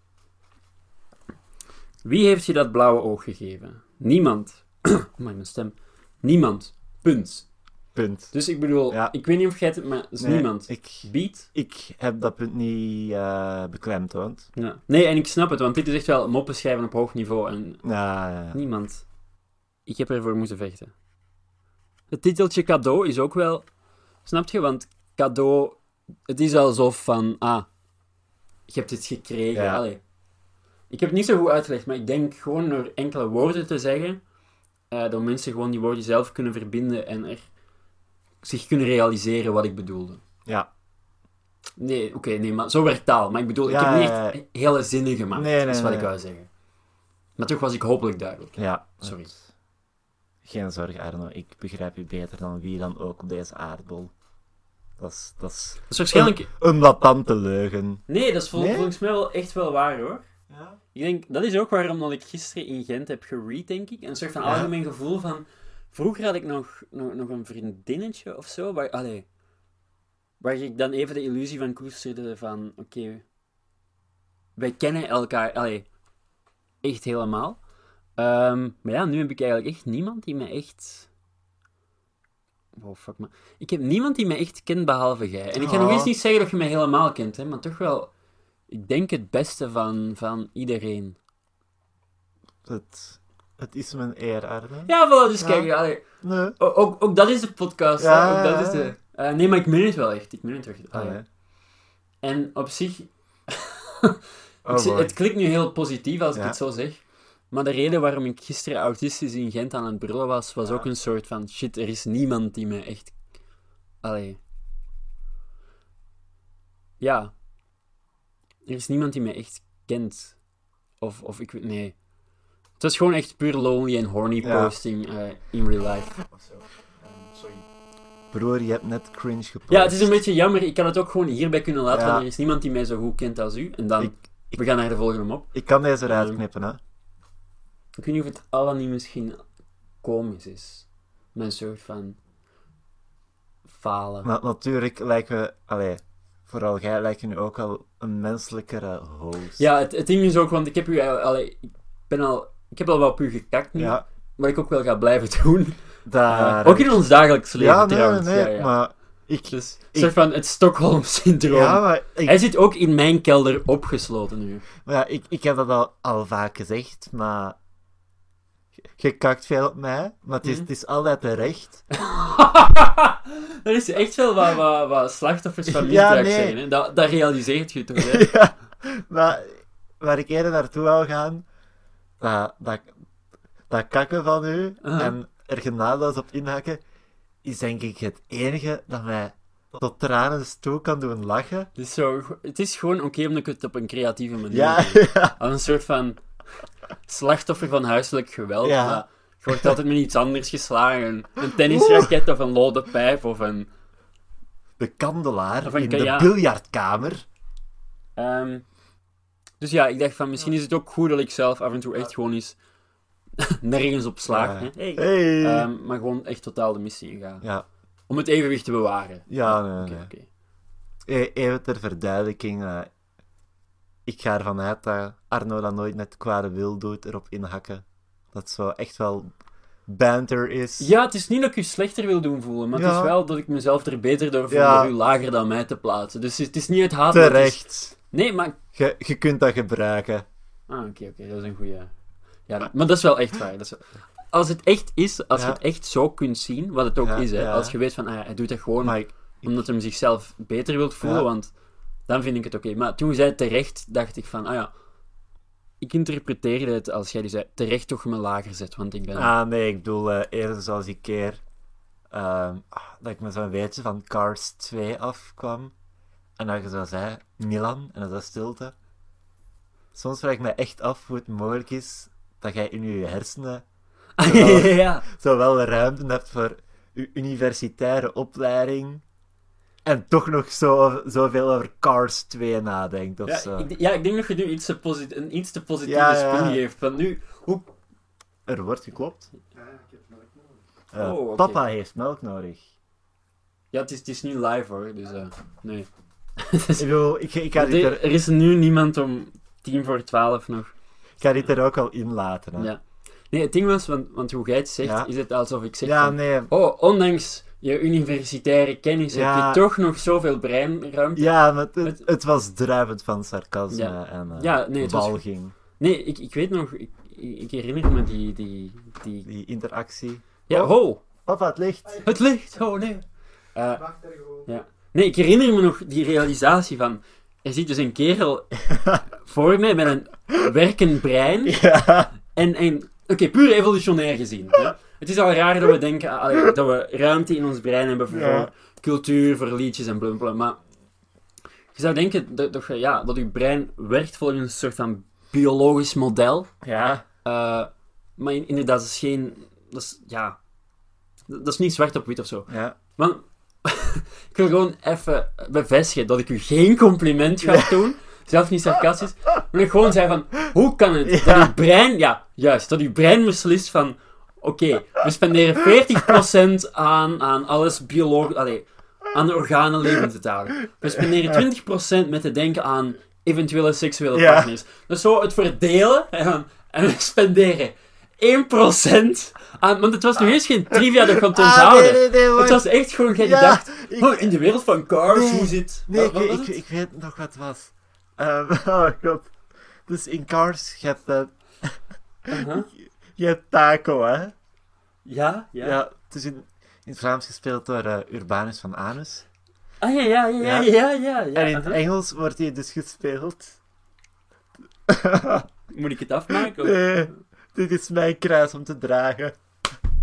Wie heeft je dat blauwe oog gegeven? Niemand. oh mijn stem. Niemand. Punt. Punt. Dus ik bedoel, Ja. ik weet niet of jij het, hebt, maar het is Nee, niemand. Ik, Beat? ik heb dat punt niet eh beklemtoond. Ja. Nee, en ik snap het, want dit is echt wel moppen schrijven op hoog niveau. En Ja. Niemand. Ik heb ervoor moeten vechten. Het titeltje cadeau is ook wel... Snap je? Want cadeau... Het is alsof van... Ah, je hebt het gekregen. Allee. Ik heb het niet zo goed uitgelegd, maar ik denk gewoon door enkele woorden te zeggen... eh dat mensen gewoon die woorden zelf kunnen verbinden en er zich kunnen realiseren wat ik bedoelde. ja. Nee, oké, nee, maar zo werkt taal. Maar ik bedoel, ik heb niet ja, echt hele zinnen gemaakt. Nee, nee, dat is wat nee. ik wou zeggen. Maar toch was ik hopelijk duidelijk. ja. Sorry. Geen zorg, Arno. Ik begrijp u beter dan wie dan ook op deze aardbol. Dat is, dat is Dat is waarschijnlijk... een latante leugen. Nee, dat is vol- volgens mij wel echt wel waar hoor. Ja. Ik denk, dat is ook waarom dat ik gisteren in Gent heb geread, denk ik. Een soort van algemeen gevoel van... Vroeger had ik nog, nog, nog een vriendinnetje of zo, waar, allee, waar ik dan even de illusie van koesterde van... Oké, wij kennen elkaar, allee, echt helemaal. Ehm, maar ja, nu heb ik eigenlijk echt niemand die me echt... Oh, fuck man. Ik heb niemand die me echt kent behalve jij. En ik ga nog Oh. eens niet zeggen dat je me helemaal kent, hè, maar toch wel... Ik denk het beste van, van iedereen. Het, het is mijn eer, Arno. Ja, voilà, dus Ja. kijk, allee, Nee. ook, ook dat is de podcast. Ja, ook dat is de... Eh, nee, maar ik meen het wel echt. Ik meen het echt. Allee. Allee. En op zich... Oh het klinkt nu heel positief als ik het zo zeg. Maar de reden waarom ik gisteren autistisch in Gent aan het brullen was, was ook een soort van... Shit, er is niemand die me echt... Allee. Ja. Er is niemand die me echt kent. Of, of ik weet... Nee. Het was gewoon echt puur lonely en horny Ja. posting eh, in real life. sorry. Broer, je hebt net cringe gepost. Ja, het is een beetje jammer. Ik kan het ook gewoon hierbij kunnen laten, Ja. want er is niemand die mij zo goed kent als u. En dan... Ik, we gaan naar de volgende op. ik kan deze eruit Ehm, knippen, hè. Ik weet niet of het al dan niet misschien komisch is. Mijn soort van falen. Na- natuurlijk lijken we... Allee, vooral jij lijkt nu ook al een menselijkere host. Ja, het, het ding is ook, want ik heb u al, allee, ik ben al, ik heb al wel op u gekakt nu, Ja, wat ik ook wel ga blijven doen. daar... Eh, ook in ons dagelijks leven Ja, nee, trouwens. nee, ja, ja. maar... Ik, Dus, ik- soort van het Stockholm-syndroom. ja, maar Hij zit ook in mijn kelder opgesloten nu. maar ja, ik, ik heb dat al, al vaak gezegd, maar... je- kakt veel op mij, maar het is, Mhm. het is altijd terecht. dat is echt wel wat, wat, wat slachtoffers van Ja, misbruik nee. zijn. Hè? Dat, dat realiseert je toch, hè? ja, maar waar ik eerder naartoe wil gaan, dat, dat, dat kakken van u Aha. en er genadeloos op inhakken, is denk ik het enige dat mij tot tranen toe kan doen lachen. Het is, zo, het is gewoon oké omdat ik het op een creatieve manier Ja, Als een soort van slachtoffer van huiselijk geweld. Ja. maar Je wordt altijd met iets anders geslagen. Een tennisraket of een lode pijp of een... de kandelaar Of een in de ja. biljartkamer. Ehm, dus ja, ik dacht van misschien is het ook goed dat ik zelf af en toe echt gewoon eens nergens op slaag. Ja. Hey. Hey. Ehm, maar gewoon echt totaal de missie ingaan. ja, Om het evenwicht te bewaren. ja, nee, Oké, nee. oké. E- Even ter verduidelijking. eh, ik ga ervan uit dat Arno dat nooit met kwade wil doet, erop inhakken. Dat zo echt wel banter is. Ja, het is niet dat ik u slechter wil doen voelen, maar het is wel dat ik mezelf er beter door voel Ja. door u lager dan mij te plaatsen. Dus het is niet het haat. het is- Terecht. Nee, maar Je, je kunt dat gebruiken. Ah, oké, oké, dat is een goede. Ja, maar dat is wel echt waar. Dat is wel- als het echt is, als Ja. je het echt zo kunt zien, wat het ook is, hè, als je weet van, ah ja, hij doet dat gewoon ik, omdat hij zichzelf beter wilt voelen, want dan vind ik het oké. Maar toen zei terecht, dacht ik van, ah ja, ik interpreteerde het als jij dus zei, terecht toch me lager zet, want ik ben... ah nee, ik bedoel eh, eerder zoals die keer ehm, ah, dat ik me zo'n beetje van Cars 2 afkwam. En dat je zo zei, Milan, en dat was stilte. Soms vraag ik me echt af hoe het mogelijk is dat jij in je hersenen ja. zo wel ruimte hebt voor je universitaire opleiding. En toch nog zo, zoveel over Cars 2 nadenkt of Ja, zo. ik, ja, ik denk dat je nu iets te een iets te positieve Ja, ja. spin geeft. Van nu, hoe... Er wordt geklopt. Eh, Oh. Papa heeft melk nodig. Ja, het is, het is nu live hoor, dus eh, nee. Ik bedoel, ik, ik, ga dit er, er, er is nu niemand om tien voor twaalf nog. ik ga dit er ook al in laten. Hè. Ja. Nee, het ding was, want, want hoe jij het zegt, Ja. is het alsof ik zeg Ja, van, nee. Oh, ondanks je universitaire kennis Ja. heb je toch nog zoveel breinruimte. Ja, maar het, het, was druivend van sarcasme Ja. en eh Ja, nee, was-. Nee, ik, ik weet nog, ik, ik herinner me die... die, die... Die interactie. Ja, Oh. ho! Papa, het licht. Het licht! Oh, nee. Eh, ja. Nee, ik herinner me nog die realisatie van... Er zit dus een kerel voor mij met een werkend brein. Ja. En, en oké, puur evolutionair gezien. Hè? Het is al raar dat we denken ah, allee, dat we ruimte in ons brein hebben voor, Ja. cultuur, voor liedjes en blablabla. Maar je zou denken dat, ja, dat je brein werkt volgens een soort van biologisch model. Ja. Eh, maar in- inderdaad, dat is geen... Dat is, ja... Dat is niet zwart op wit of zo. Ja. Maar ik wil gewoon even bevestigen dat ik u geen compliment ga doen. Zelf niet sarcastisch. Maar ik gewoon zei van, hoe kan het Ja. dat uw brein... Ja, juist. Dat uw brein beslist van... Oké, we spenderen 40% aan, aan alles biologisch... Allee, aan de organen levend te houden. We spenderen 20% met te denken aan eventuele seksuele Ja. partners. Dus zo het verdelen en, en we spenderen 1% aan... Want het was nog eens geen trivia dat ik kon Ah, onthouden. nee, nee, nee, Het was echt gewoon, jij Ja, dacht, ik- oh, in de wereld van cars, hoe zit... Nee, wat ik, ik, weet nog wat het was. Ehm, oh god. Dus in Cars, je hebt, eh. je hebt Taco, hè? Ja, ja. Ja. het is in, in het Vlaams gespeeld door eh, Urbanus van Anus. Ah, ja, ja, ja, ja, Ja. ja, en in het. Engels wordt hij dus gespeeld. Moet ik het afmaken? of- Nee, dit is mijn kruis om te dragen.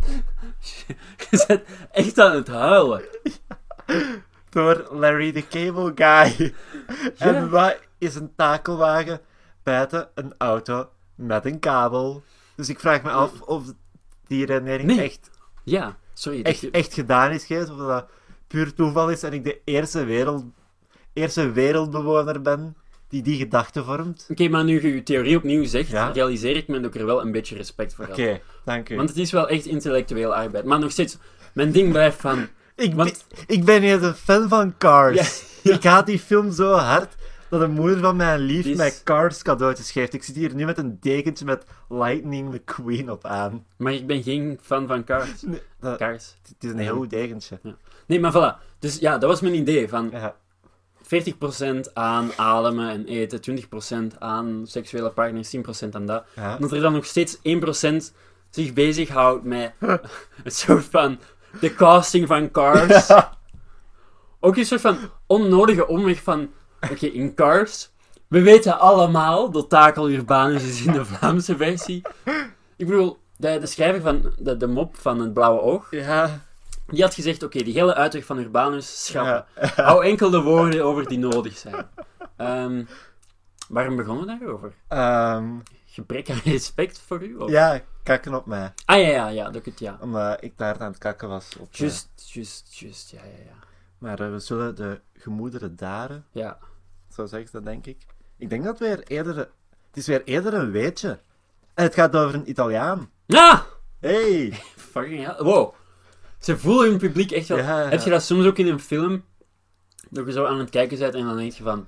Je bent echt aan het huilen. Door Larry the Cable Guy. En wat is een takelwagen buiten een auto met een kabel? Dus ik vraag me af of die redenering Nee. echt, Ja, sorry. echt, je- echt gedaan is geweest. Of dat puur toeval is en ik de eerste, wereld, eerste wereldbewoner ben die die gedachte vormt. Oké, maar nu je je theorie opnieuw zegt, Ja. realiseer ik me dat ik er wel een beetje respect voor Oké, heb. dank u. Want het is wel echt intellectueel arbeid. Maar nog steeds, mijn ding blijft van... ik, want- ben, ik ben niet eens een fan van Cars. Ja, ja. Ik haat die film zo hard dat de moeder van mijn lief is- mij Cars cadeautjes geeft. Ik zit hier nu met een dekentje met Lightning McQueen op aan. Maar ik ben geen fan van cars. Nee, dat- Cars. het is een heel goed dekentje. Nee, maar voilà. Dus ja, dat was mijn idee. Van Ja. 40% aan ademen en eten, 20% aan seksuele partners, 10% aan dat. Ja. Dat er dan nog steeds 1% zich bezighoudt met een soort van de casting van Cars. Ook een soort van onnodige omweg van, oké, in Cars, we weten allemaal dat Takel Urbanus is in de Vlaamse versie. Ik bedoel, de, de schrijver van de, de mop van het blauwe oog, Ja. die had gezegd, oké, die hele uitweg van Urbanus schrappen. Ja. Hou enkel de woorden over die nodig zijn. Ehm, waarom begonnen we daarover? Ehm, Gebrek aan respect voor u? Of? ja, kakken op mij. Ah ja, ja, ja, dat het ja. Omdat ik daar aan het kakken was. Op, eh, Just, just, just, ja, ja, ja. maar eh, we zullen de gemoederen daren, Ja, zo zeggen ze dat denk ik. Ik denk dat weer eerder... Het is weer eerder een weetje. En het gaat over een Italiaan. ah! Hey! Fucking hell. Wow. Ze voelen hun publiek echt wel. Ja, ja. Heb je dat soms ook in een film? Dat je zo aan het kijken bent en dan denk je van...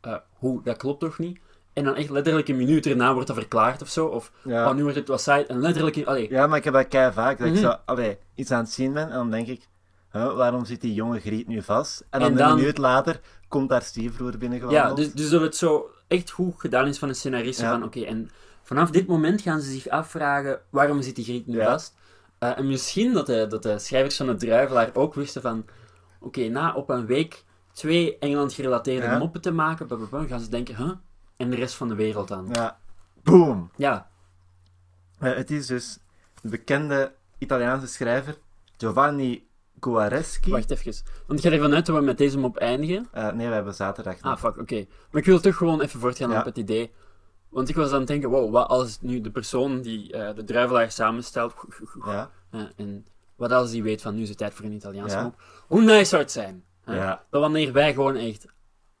eh, hoe, dat klopt toch niet? En dan echt letterlijk een minuut erna wordt dat verklaard of zo. Of, Ja. oh, nu wordt het wat saai. En letterlijk... Allee, Ja, maar ik heb dat kei vaak. Dat ik Mhm. zo, allee, iets aan het zien ben en dan denk ik, huh, waarom zit die jonge Griet nu vast? En dan, En dan- een minuut later komt daar stiefbroer Ja, binnengewandeld. dus, dus dat het zo echt goed gedaan is van een scenarist. Ja. Van oké, en vanaf dit moment gaan ze zich afvragen waarom zit die Griet nu Ja. vast. Eh, en misschien dat de, dat de schrijvers van het Druivelaar ook wisten van... Oké, na op een week twee Engeland-gerelateerde Ja. moppen te maken, blablabla, gaan ze denken, huh? En de rest van de wereld dan. Ja. Boom. Ja, Eh, het is dus de bekende Italiaanse schrijver Giovanni Guareschi. wacht even. Want ga ervan uit dat we met deze mop eindigen. Eh, nee, we hebben zaterdag nog. Ah, fuck, oké. Maar ik wil toch gewoon even voortgaan Ja. op het idee. Want ik was aan het denken, wow, wat als nu de persoon die eh, de druivelaar samenstelt, Ja. eh, en wat als die weet van nu is het tijd voor een Italiaanse Ja. mop, hoe nice zou het zijn? Dat wanneer wij gewoon echt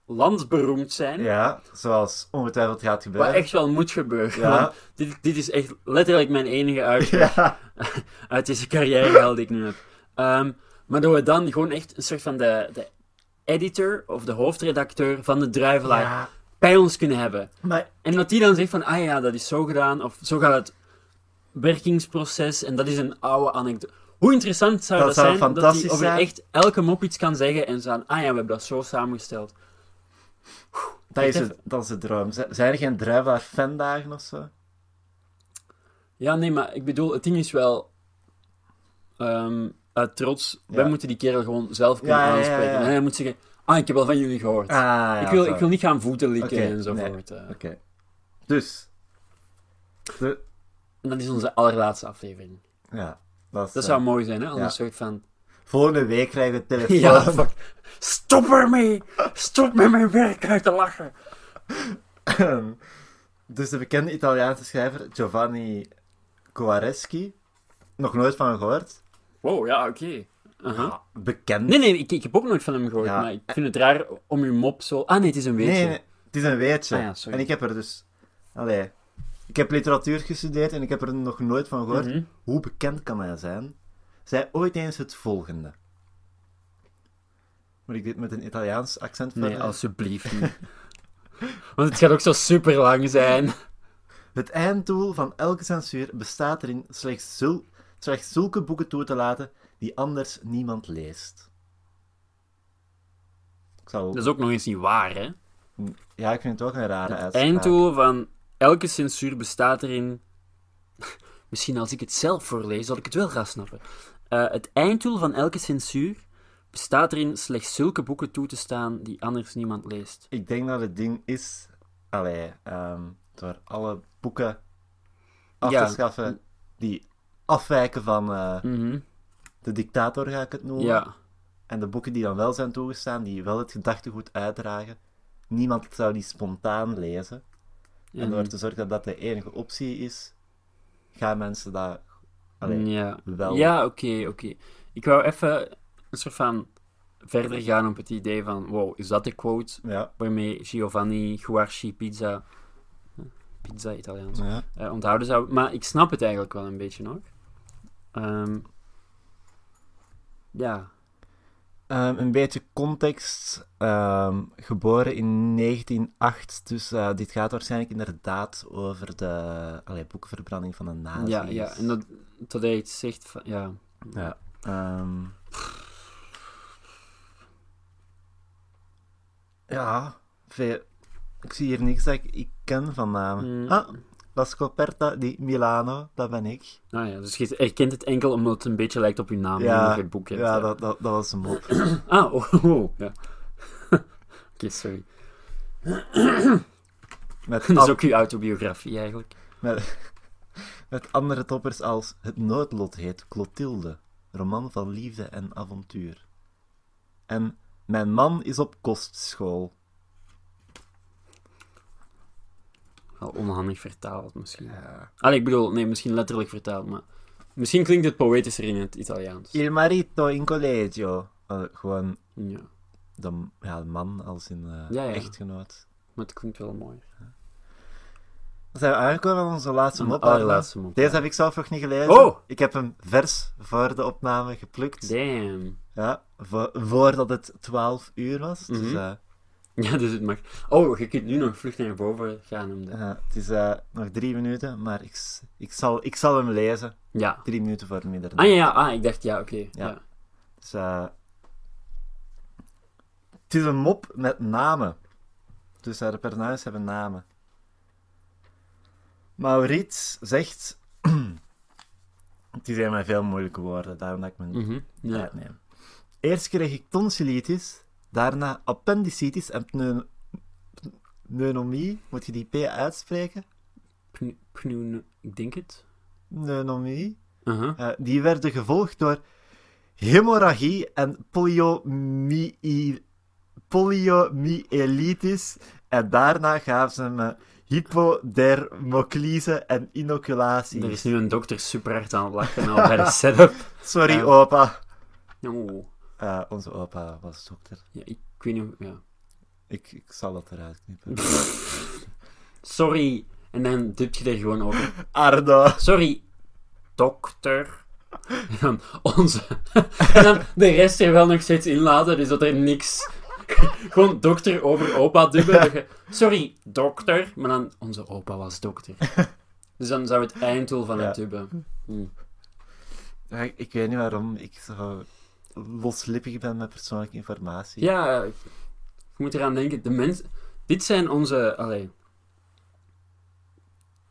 landsberoemd zijn, ja, zoals ongetwijfeld gaat wat gebeuren. echt wel moet gebeuren. Ja. Dit, dit is echt letterlijk mijn enige uitweg uit deze carrière die ik nu heb. Ehm, maar dat we dan gewoon echt een soort van de, de editor of de hoofdredacteur van de druivelaar ja. bij ons kunnen hebben. Maar En dat die dan zegt van, ah ja, dat is zo gedaan, of zo gaat het werkingsproces, en dat is een oude anekdote. Hoe interessant zou Dat dat, zou zijn, dat hij over zijn. echt elke mop iets kan zeggen en zo, ah ja, we hebben dat zo samengesteld. dat is, het, dat is de droom. Zijn er geen druivelaar-fandagen of zo? Ja, nee, maar ik bedoel, het ding is wel, ehm, uit trots, wij Ja. moeten die kerel gewoon zelf kunnen Ja, ja, ja, aanspreken. ja. En hij moet zeggen, ah, ik heb wel van jullie gehoord. Ah, ja, ik, wil, zo. ik wil niet gaan voeten likken Oké, enzovoort. eh. Oké. Dus. De, En dat is onze allerlaatste aflevering. ja, dat, is, Dat eh, zou mooi zijn, hè? Als ja. een soort van... Volgende week krijgen we telefoon. Ja, fuck. Stop ermee! Stop met mijn werk uit te lachen! dus de bekende Italiaanse schrijver Giovanni Guareschi. Nog nooit van gehoord. Wow, ja, oké. Ja, bekend. Nee, nee, ik, ik heb ook nooit van hem gehoord, Ja. maar ik vind het raar om uw mop zo... Ah, nee, het is een weetje. Nee, nee, het is een weetje. Ah ja, sorry. en ik heb er dus... Allee. Ik heb literatuur gestudeerd en ik heb er nog nooit van gehoord. Mhm. Hoe bekend kan hij zijn? Zij ooit eens het volgende. Moet ik dit met een Italiaans accent Nee, verder? alsjeblieft niet. Want het gaat ook zo super lang zijn. Het einddoel van elke censuur bestaat erin slechts, zul- slechts zulke boeken toe te laten die anders niemand leest. Ik zal... Dat is ook nog eens niet waar, hè? Ja, ik vind het ook een rare Het uitspraak. einddoel van elke censuur bestaat erin... Misschien als ik het zelf voorlees, zal ik het wel gaan snappen. Eh, het einddoel van elke censuur bestaat erin slechts zulke boeken toe te staan die anders niemand leest. Ik denk dat het ding is... Allee, ehm, door alle boeken af Ja. te schaffen die afwijken van eh, Mhm. de dictator, ga ik het noemen. Ja. En de boeken die dan wel zijn toegestaan, die wel het gedachtegoed uitdragen. Niemand zou die spontaan lezen. En En- door te zorgen dat dat de enige optie is, gaan mensen dat allee, ja. wel. Ja, oké, oké. Ik wou even een soort van verder gaan op het idee van, wow, is dat de quote Ja. waarmee Giovanni Guarci pizza, pizza Italiaans, ja. eh, onthouden zou? Maar ik snap het eigenlijk wel een beetje nog. Ehm, ja, Ehm, een beetje context. ehm, geboren in 1908, dus eh, dit gaat waarschijnlijk inderdaad over de allee, boekenverbranding van de nazi's. ja, ja. En dat, dat hij iets zegt van, ja, Ja. ja, veel. Ik zie hier niks dat ik, ik ken van namen. Mm. Ah, La Scoperta di Milano, dat ben ik. nou ja, dus je herkent het enkel omdat het een beetje lijkt op je naam, Ja, je het boek hebt. ja ja. dat, dat, dat was een mop. Ah, oh, oh, ja. Oké, sorry. Met, Dat is ook uw autobiografie eigenlijk. met, met andere toppers als Het noodlot heet Clotilde, roman van liefde en avontuur. En Mijn man is op kostschool. Wel onhandig vertaald misschien. Ja. Allee, ik bedoel, nee, misschien letterlijk vertaald, maar... Misschien klinkt het poëtischer in het Italiaans. Il marito in collegio. Eh, gewoon Ja, de, ja, de man als in eh, Ja, ja. echtgenoot. maar het klinkt wel mooi. Dan zijn we aangekomen aan onze laatste mop. Allerlaatste mop, Deze heb ik zelf nog niet gelezen. Oh! Ik heb hem vers voor de opname geplukt. Damn. Ja, vo- voordat het 12 uur was. Dus, Mhm. Ja, dus het mag... Oh, je kunt nu nog vlug naar boven gaan om de... het is eh, nog drie minuten, maar ik, ik, zal, ik zal hem lezen. Ja. Drie minuten voor middernacht. Ah, ja, ja, ah, ik dacht, ja, oké. Ja. Ja. Dus, eh, het is een mop met namen. Dus eh, de personages hebben namen. Maurits zegt... het zijn maar veel moeilijke woorden, daarom dat ik mijn Mhm, ja. tijd neem. Eerst kreeg ik tonsillitis, daarna appendicitis en pneu- pneumonie. Moet je die P uitspreken? Pnu- ik denk het. Pneumonie. Eh, die werden gevolgd door hemorragie en poliomyelitis. En daarna gaven ze me hypodermoclise en inoculatie. Er is nu een dokter super hard aan het lachen al bij de setup. Sorry, opa. Oh. Eh, onze opa was dokter. Ja, ik, ik weet niet... Ja. Ik, ik zal dat eruit knippen. Sorry. En dan dubt je er gewoon over. Arno. Sorry, dokter. En dan onze... En dan de rest er wel nog steeds inladen, dus dat er niks... Gewoon dokter over opa dubben. Sorry, dokter. Maar dan, onze opa was dokter. Dus dan zou het einddoel van Ja. het dubben. Hm. Ik, ik weet niet waarom ik zo loslippig ben met persoonlijke informatie. Ja, je moet eraan denken. De mens... Dit zijn onze... Allee.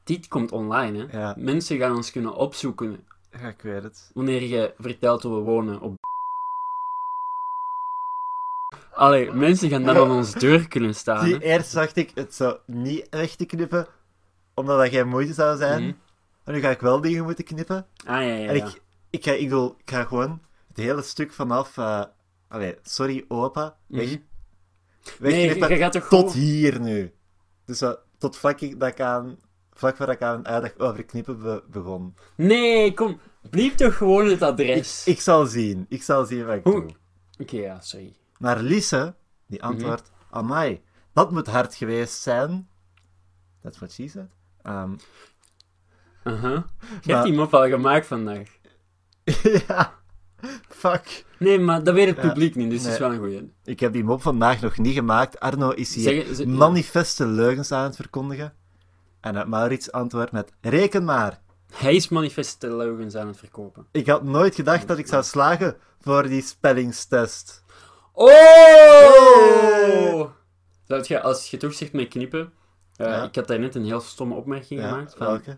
Dit komt online, hè. Ja. Mensen gaan ons kunnen opzoeken Ja, ik weet het. wanneer je vertelt hoe we wonen op. Allee, mensen gaan dan aan ons deur kunnen staan. Hè. eerst dacht ik het zo niet weg te knippen, omdat dat geen moeite zou zijn. Mhm. En nu ga ik wel dingen moeten knippen. Ah ja, ja. En ja. ik, ik, ga, ik, bedoel, ik ga gewoon het hele stuk vanaf... eh allee, sorry opa, weg, Mhm. wegknippen Nee, je gaat toch tot gewoon- hier nu. Dus zo, tot vlak, ik, dat ik aan, vlak voordat ik aan een uitleg over knippen be- begon. Nee, kom. Blijf toch gewoon het adres. ik zal zien, ik zal zien wat ik Hoe- doe. Oké, ja, sorry. Maar Lise, die antwoordt, amai, dat moet hard geweest zijn. That's what she said. Ehm, Uh-huh. Je hebt die mop al gemaakt vandaag. ja, fuck. Nee, maar dat weet het Ja, publiek niet, dus het is wel een goeie. Ik heb die mop vandaag nog niet gemaakt. Arno is hier Zeg- zeg- manifeste leugens aan het verkondigen. En Maurits antwoordt met, reken maar. Hij is manifeste leugens aan het verkopen. Ik had nooit gedacht dat ik zou slagen voor die spellingstest. Oh! Zou je, als je zegt met knippen... eh, Ja. Ik had daar net een heel stomme opmerking gemaakt. Van, welke?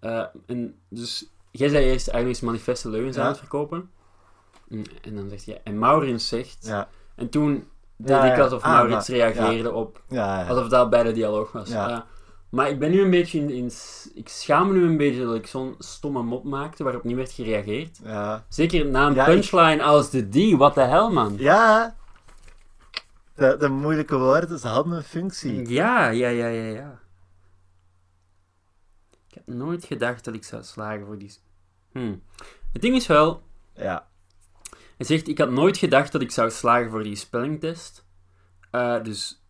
Eh, en dus, jij zei eerst eigenlijk manifeste leugens aan het verkopen. Mm, En dan zegt je, en Maurits zegt. Ja, En toen deed Ja, ik alsof Ah, Maurits maar- reageerde op. Alsof dat bij de dialoog was. Ja. Maar ik ben nu een beetje in, in. Ik schaam me nu een beetje dat ik zo'n stomme mop maakte waarop niet werd gereageerd. ja. Zeker na een Ja, ik- punchline als de die, what the hell man. Ja, de, de moeilijke woorden, ze hadden een functie. Ja, ja, ja, ja, ja. Ik heb nooit gedacht dat ik zou slagen voor die. Hm. Het ding is wel, Ja, hij zegt: Ik had nooit gedacht dat ik zou slagen voor die spellingtest. Eh, dus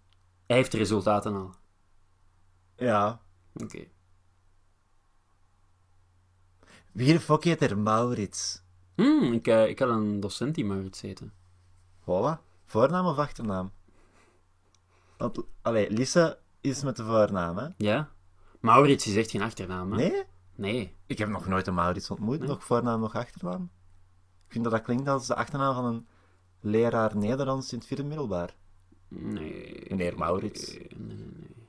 hij heeft de resultaten al. ja. Oké. Wie de fuck heet er Maurits? Hm, ik, eh, ik had een docent die Maurits heette. Voilà. Voornaam of achternaam? Want, allee, Lisa is met de voornaam, hè? Ja? Maurits is echt geen achternaam, hè? Nee? Nee. Ik heb nog nooit een Maurits ontmoet. Nee. Nog voornaam, nog achternaam. Ik vind dat dat klinkt als de achternaam van een leraar Nederlands in het vierde middelbaar. Nee. Meneer Maurits. Nee, nee, nee.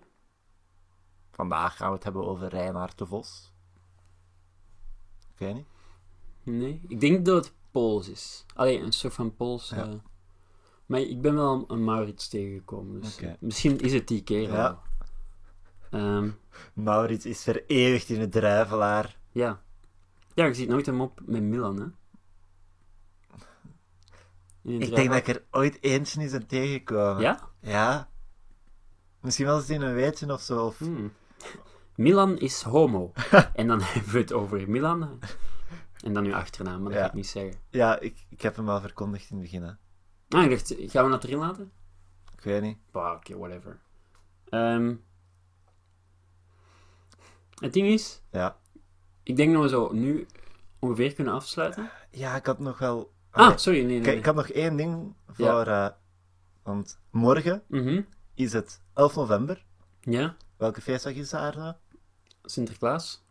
Vandaag gaan we het hebben over Reinaard de Vos. Ik weet niet. Nee, ik denk dat het Pools is. Allee, een soort van Pools. Ja. eh. Maar ik ben wel een Maurits tegengekomen, dus Oké. misschien is het die keer Ja. Ehm, Maurits is vereeuwigd in het druivelaar. ja. Ja, je ziet nooit hem op met Milan, hè? Ik denk dat ik er ooit eentje is ben tegengekomen. Ja? Ja. Misschien was het in een weetje of zo. Of... Hmm. Milan is homo. en dan hebben we het over Milan. En dan uw achternaam, maar dat Ja. ga ik niet zeggen. Ja, ik, ik heb hem al verkondigd in het begin. Hè. Ah, ik dacht, gaan we dat erin laten? Ik weet niet. Bah, oké, whatever. Ehm, het ding is, Ja. ik denk dat we zo nu ongeveer kunnen afsluiten. Ja, ik had nog wel... Ah, sorry, nee, nee. ik, nee. ik had nog één ding voor... Ja. eh, want morgen Mhm. is het 11 november. Ja, Welke feestdag is daar? nou? Sinterklaas.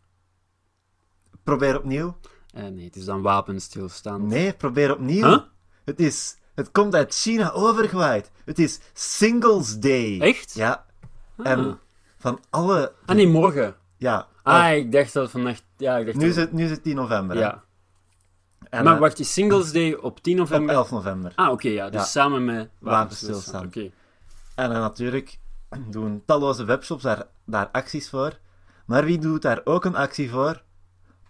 Probeer opnieuw. Eh, nee, het is dan wapenstilstand. Nee, probeer opnieuw. Huh? Het is... Het komt uit China overgewaaid. Het is Singles Day. Echt? Ja. Ah. En van alle... Ah nee, morgen. Ja. Ah, ik dacht dat vannacht... Ja, ik dacht nu, is dat- het, nu is het 10 november. Ja. En, maar eh, wacht, is Singles Day op 10 op november? 11 november. Ah, oké, ja. Dus Ja. samen met Wapenstilstand. Oké. En dan natuurlijk doen talloze webshops daar, daar acties voor. Maar wie doet daar ook een actie voor?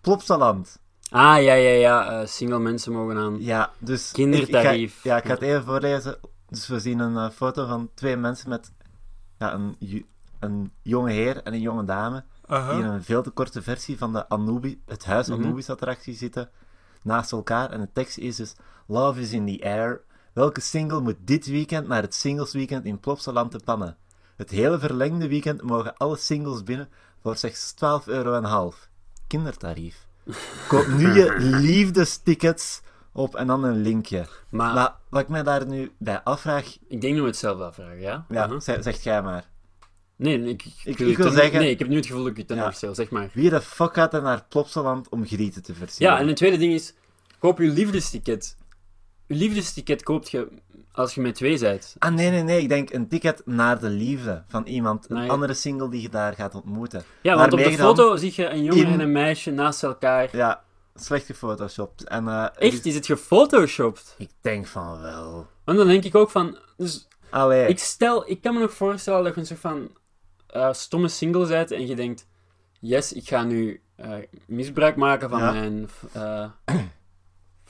Plopsaland. Ah, ja, ja, ja. eh, single mensen mogen aan. Ja, dus... Kindertarief. Ik, ga, ja, ik ga het even voorlezen. Dus we zien een eh, foto van twee mensen met ja, een, een jonge heer en een jonge dame. Die in een veel te korte versie van de Anubi, het Huis Mhm. Anubis-attractie zitten. Naast elkaar. En de tekst is dus... Love is in the air. Welke single moet dit weekend naar het Singles Weekend in Plopsaland te pannen? Het hele verlengde weekend mogen alle singles binnen voor slechts 12,5 euro. Kindertarief. Koop nu je liefdestickets op en dan een linkje. Maar, Maar wat ik mij daar nu bij afvraag... ik denk nu hetzelfde afvragen, ja? Ja, Uh-huh. zeg, zeg jij maar. Nee, nee, ik, ik, Ik- wil zeggen- Nee, ik heb nu het gevoel dat ik het dan Ja. nog stel. Zeg maar. Wie de fuck gaat er naar Plopsaland om grieten te versieren? Ja, en het tweede ding is... Koop je liefdesticket. Je liefdesticket koopt je als je met twee bent. Ah, nee, nee, nee. Ik denk een ticket naar de liefde van iemand. Een Nee. andere single die je daar gaat ontmoeten. Ja, want op de je dan- foto zie je een jongen in- en een meisje naast elkaar. Ja, slecht gefotoshopt. En, eh, Echt? Is het gefotoshopt? Ik denk van wel. Want dan denk ik ook van... Dus Allee. ik stel... Ik kan me nog voorstellen dat je een soort van eh, stomme single bent en je denkt... Yes, ik ga nu eh, misbruik maken van Ja. mijn... eh,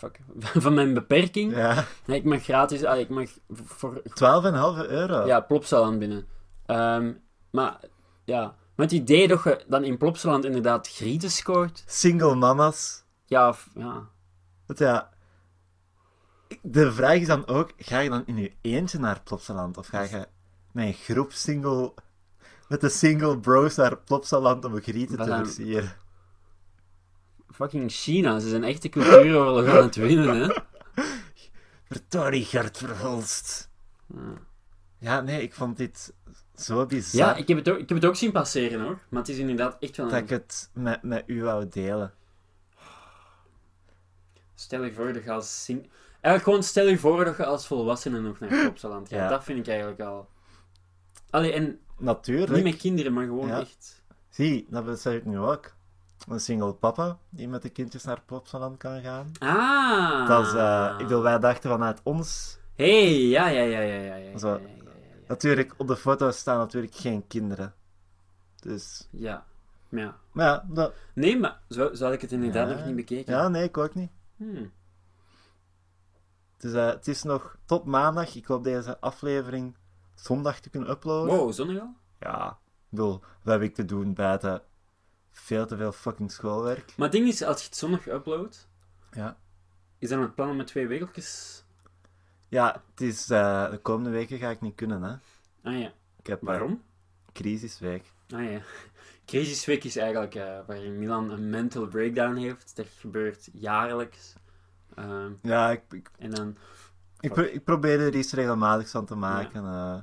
fuck. Van mijn beperking. Ja, Nee, ik mag gratis... ah, ik mag voor... 12,5 euro. Ja, Plopsaland binnen. Ehm, maar... Ja... Met het idee dat je dan in Plopsaland inderdaad grieten scoort. Single mama's. Ja, of, ja. Want ja... De vraag is dan ook, ga je dan in je eentje naar Plopsaland? Of ga je met een groep single... Met de single bros naar Plopsaland om grieten te versieren? Fucking China, ze zijn echt de cultuuroorlog aan het winnen, hè. Verdorie, Gert Verhulst. Ja, nee, ik vond dit zo bizar Ja, ik heb, het ook, ik heb het ook zien passeren, hoor. Maar het is inderdaad echt wel dat ik een... het met, met u wou delen. Stel je voor dat je als sing... Eigenlijk gewoon stel je voor dat je als volwassene nog naar Plopsaland gaat. Ja. Dat vind ik eigenlijk al... Allee, en Natuurlijk. niet met kinderen, maar gewoon Ja. echt... Zie, dat besef ik nu ook. Een single papa die met de kindjes naar Plopsaland kan gaan. Ah! Dat is, eh, ik bedoel, wij dachten vanuit ons. hey, ja, ja, ja, ja, ja, ja, Zo. ja. Natuurlijk, op de foto's staan natuurlijk geen kinderen. Dus, Ja. Ja. maar ja, dat, Nee, maar zo, zo had ik het inderdaad nog niet bekeken. ja, nee, ik ook niet. Hmm. Dus eh, het is nog tot maandag. Ik hoop deze aflevering zondag te kunnen uploaden. Wow, zonnig al? Ja, ik bedoel, wat heb ik te doen buiten veel te veel fucking schoolwerk? Maar het ding is, als je het zondag uploadt, Ja. is dan het plan om met twee weekjes... Ja, het is, eh, de komende weken ga ik niet kunnen, hè. Ah ja. Ik heb eh, Waarom? crisisweek. Ah ja. Crisisweek is eigenlijk eh, waarin Milan een mental breakdown heeft. Dat gebeurt jaarlijks. Ehm, Ja, ik, ik, en dan... ik, pro- ik probeer er iets regelmatigs van te maken. eh.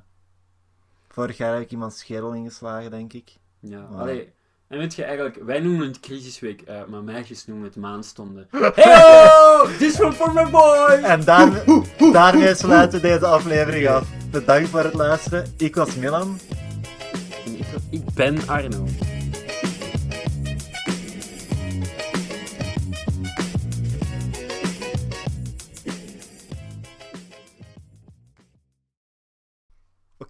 vorig jaar heb ik iemand schedel ingeslagen, denk ik. Ja, Wow. allee. En weet je eigenlijk, wij noemen het crisisweek, eh, maar meisjes noemen het maanstonden. Hey, This one for my boy! En daar, daarmee sluiten we deze aflevering af. Bedankt voor het luisteren. Ik was Milan. En ik, ik ben Arno.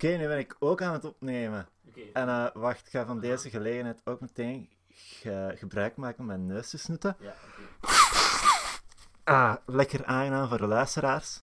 Oké, nu ben ik ook aan het opnemen. En eh, wacht, ik ga van deze gelegenheid ook meteen ge- gebruik maken om mijn neus te snoeten. Ja. Ah, lekker aangenaam voor de luisteraars.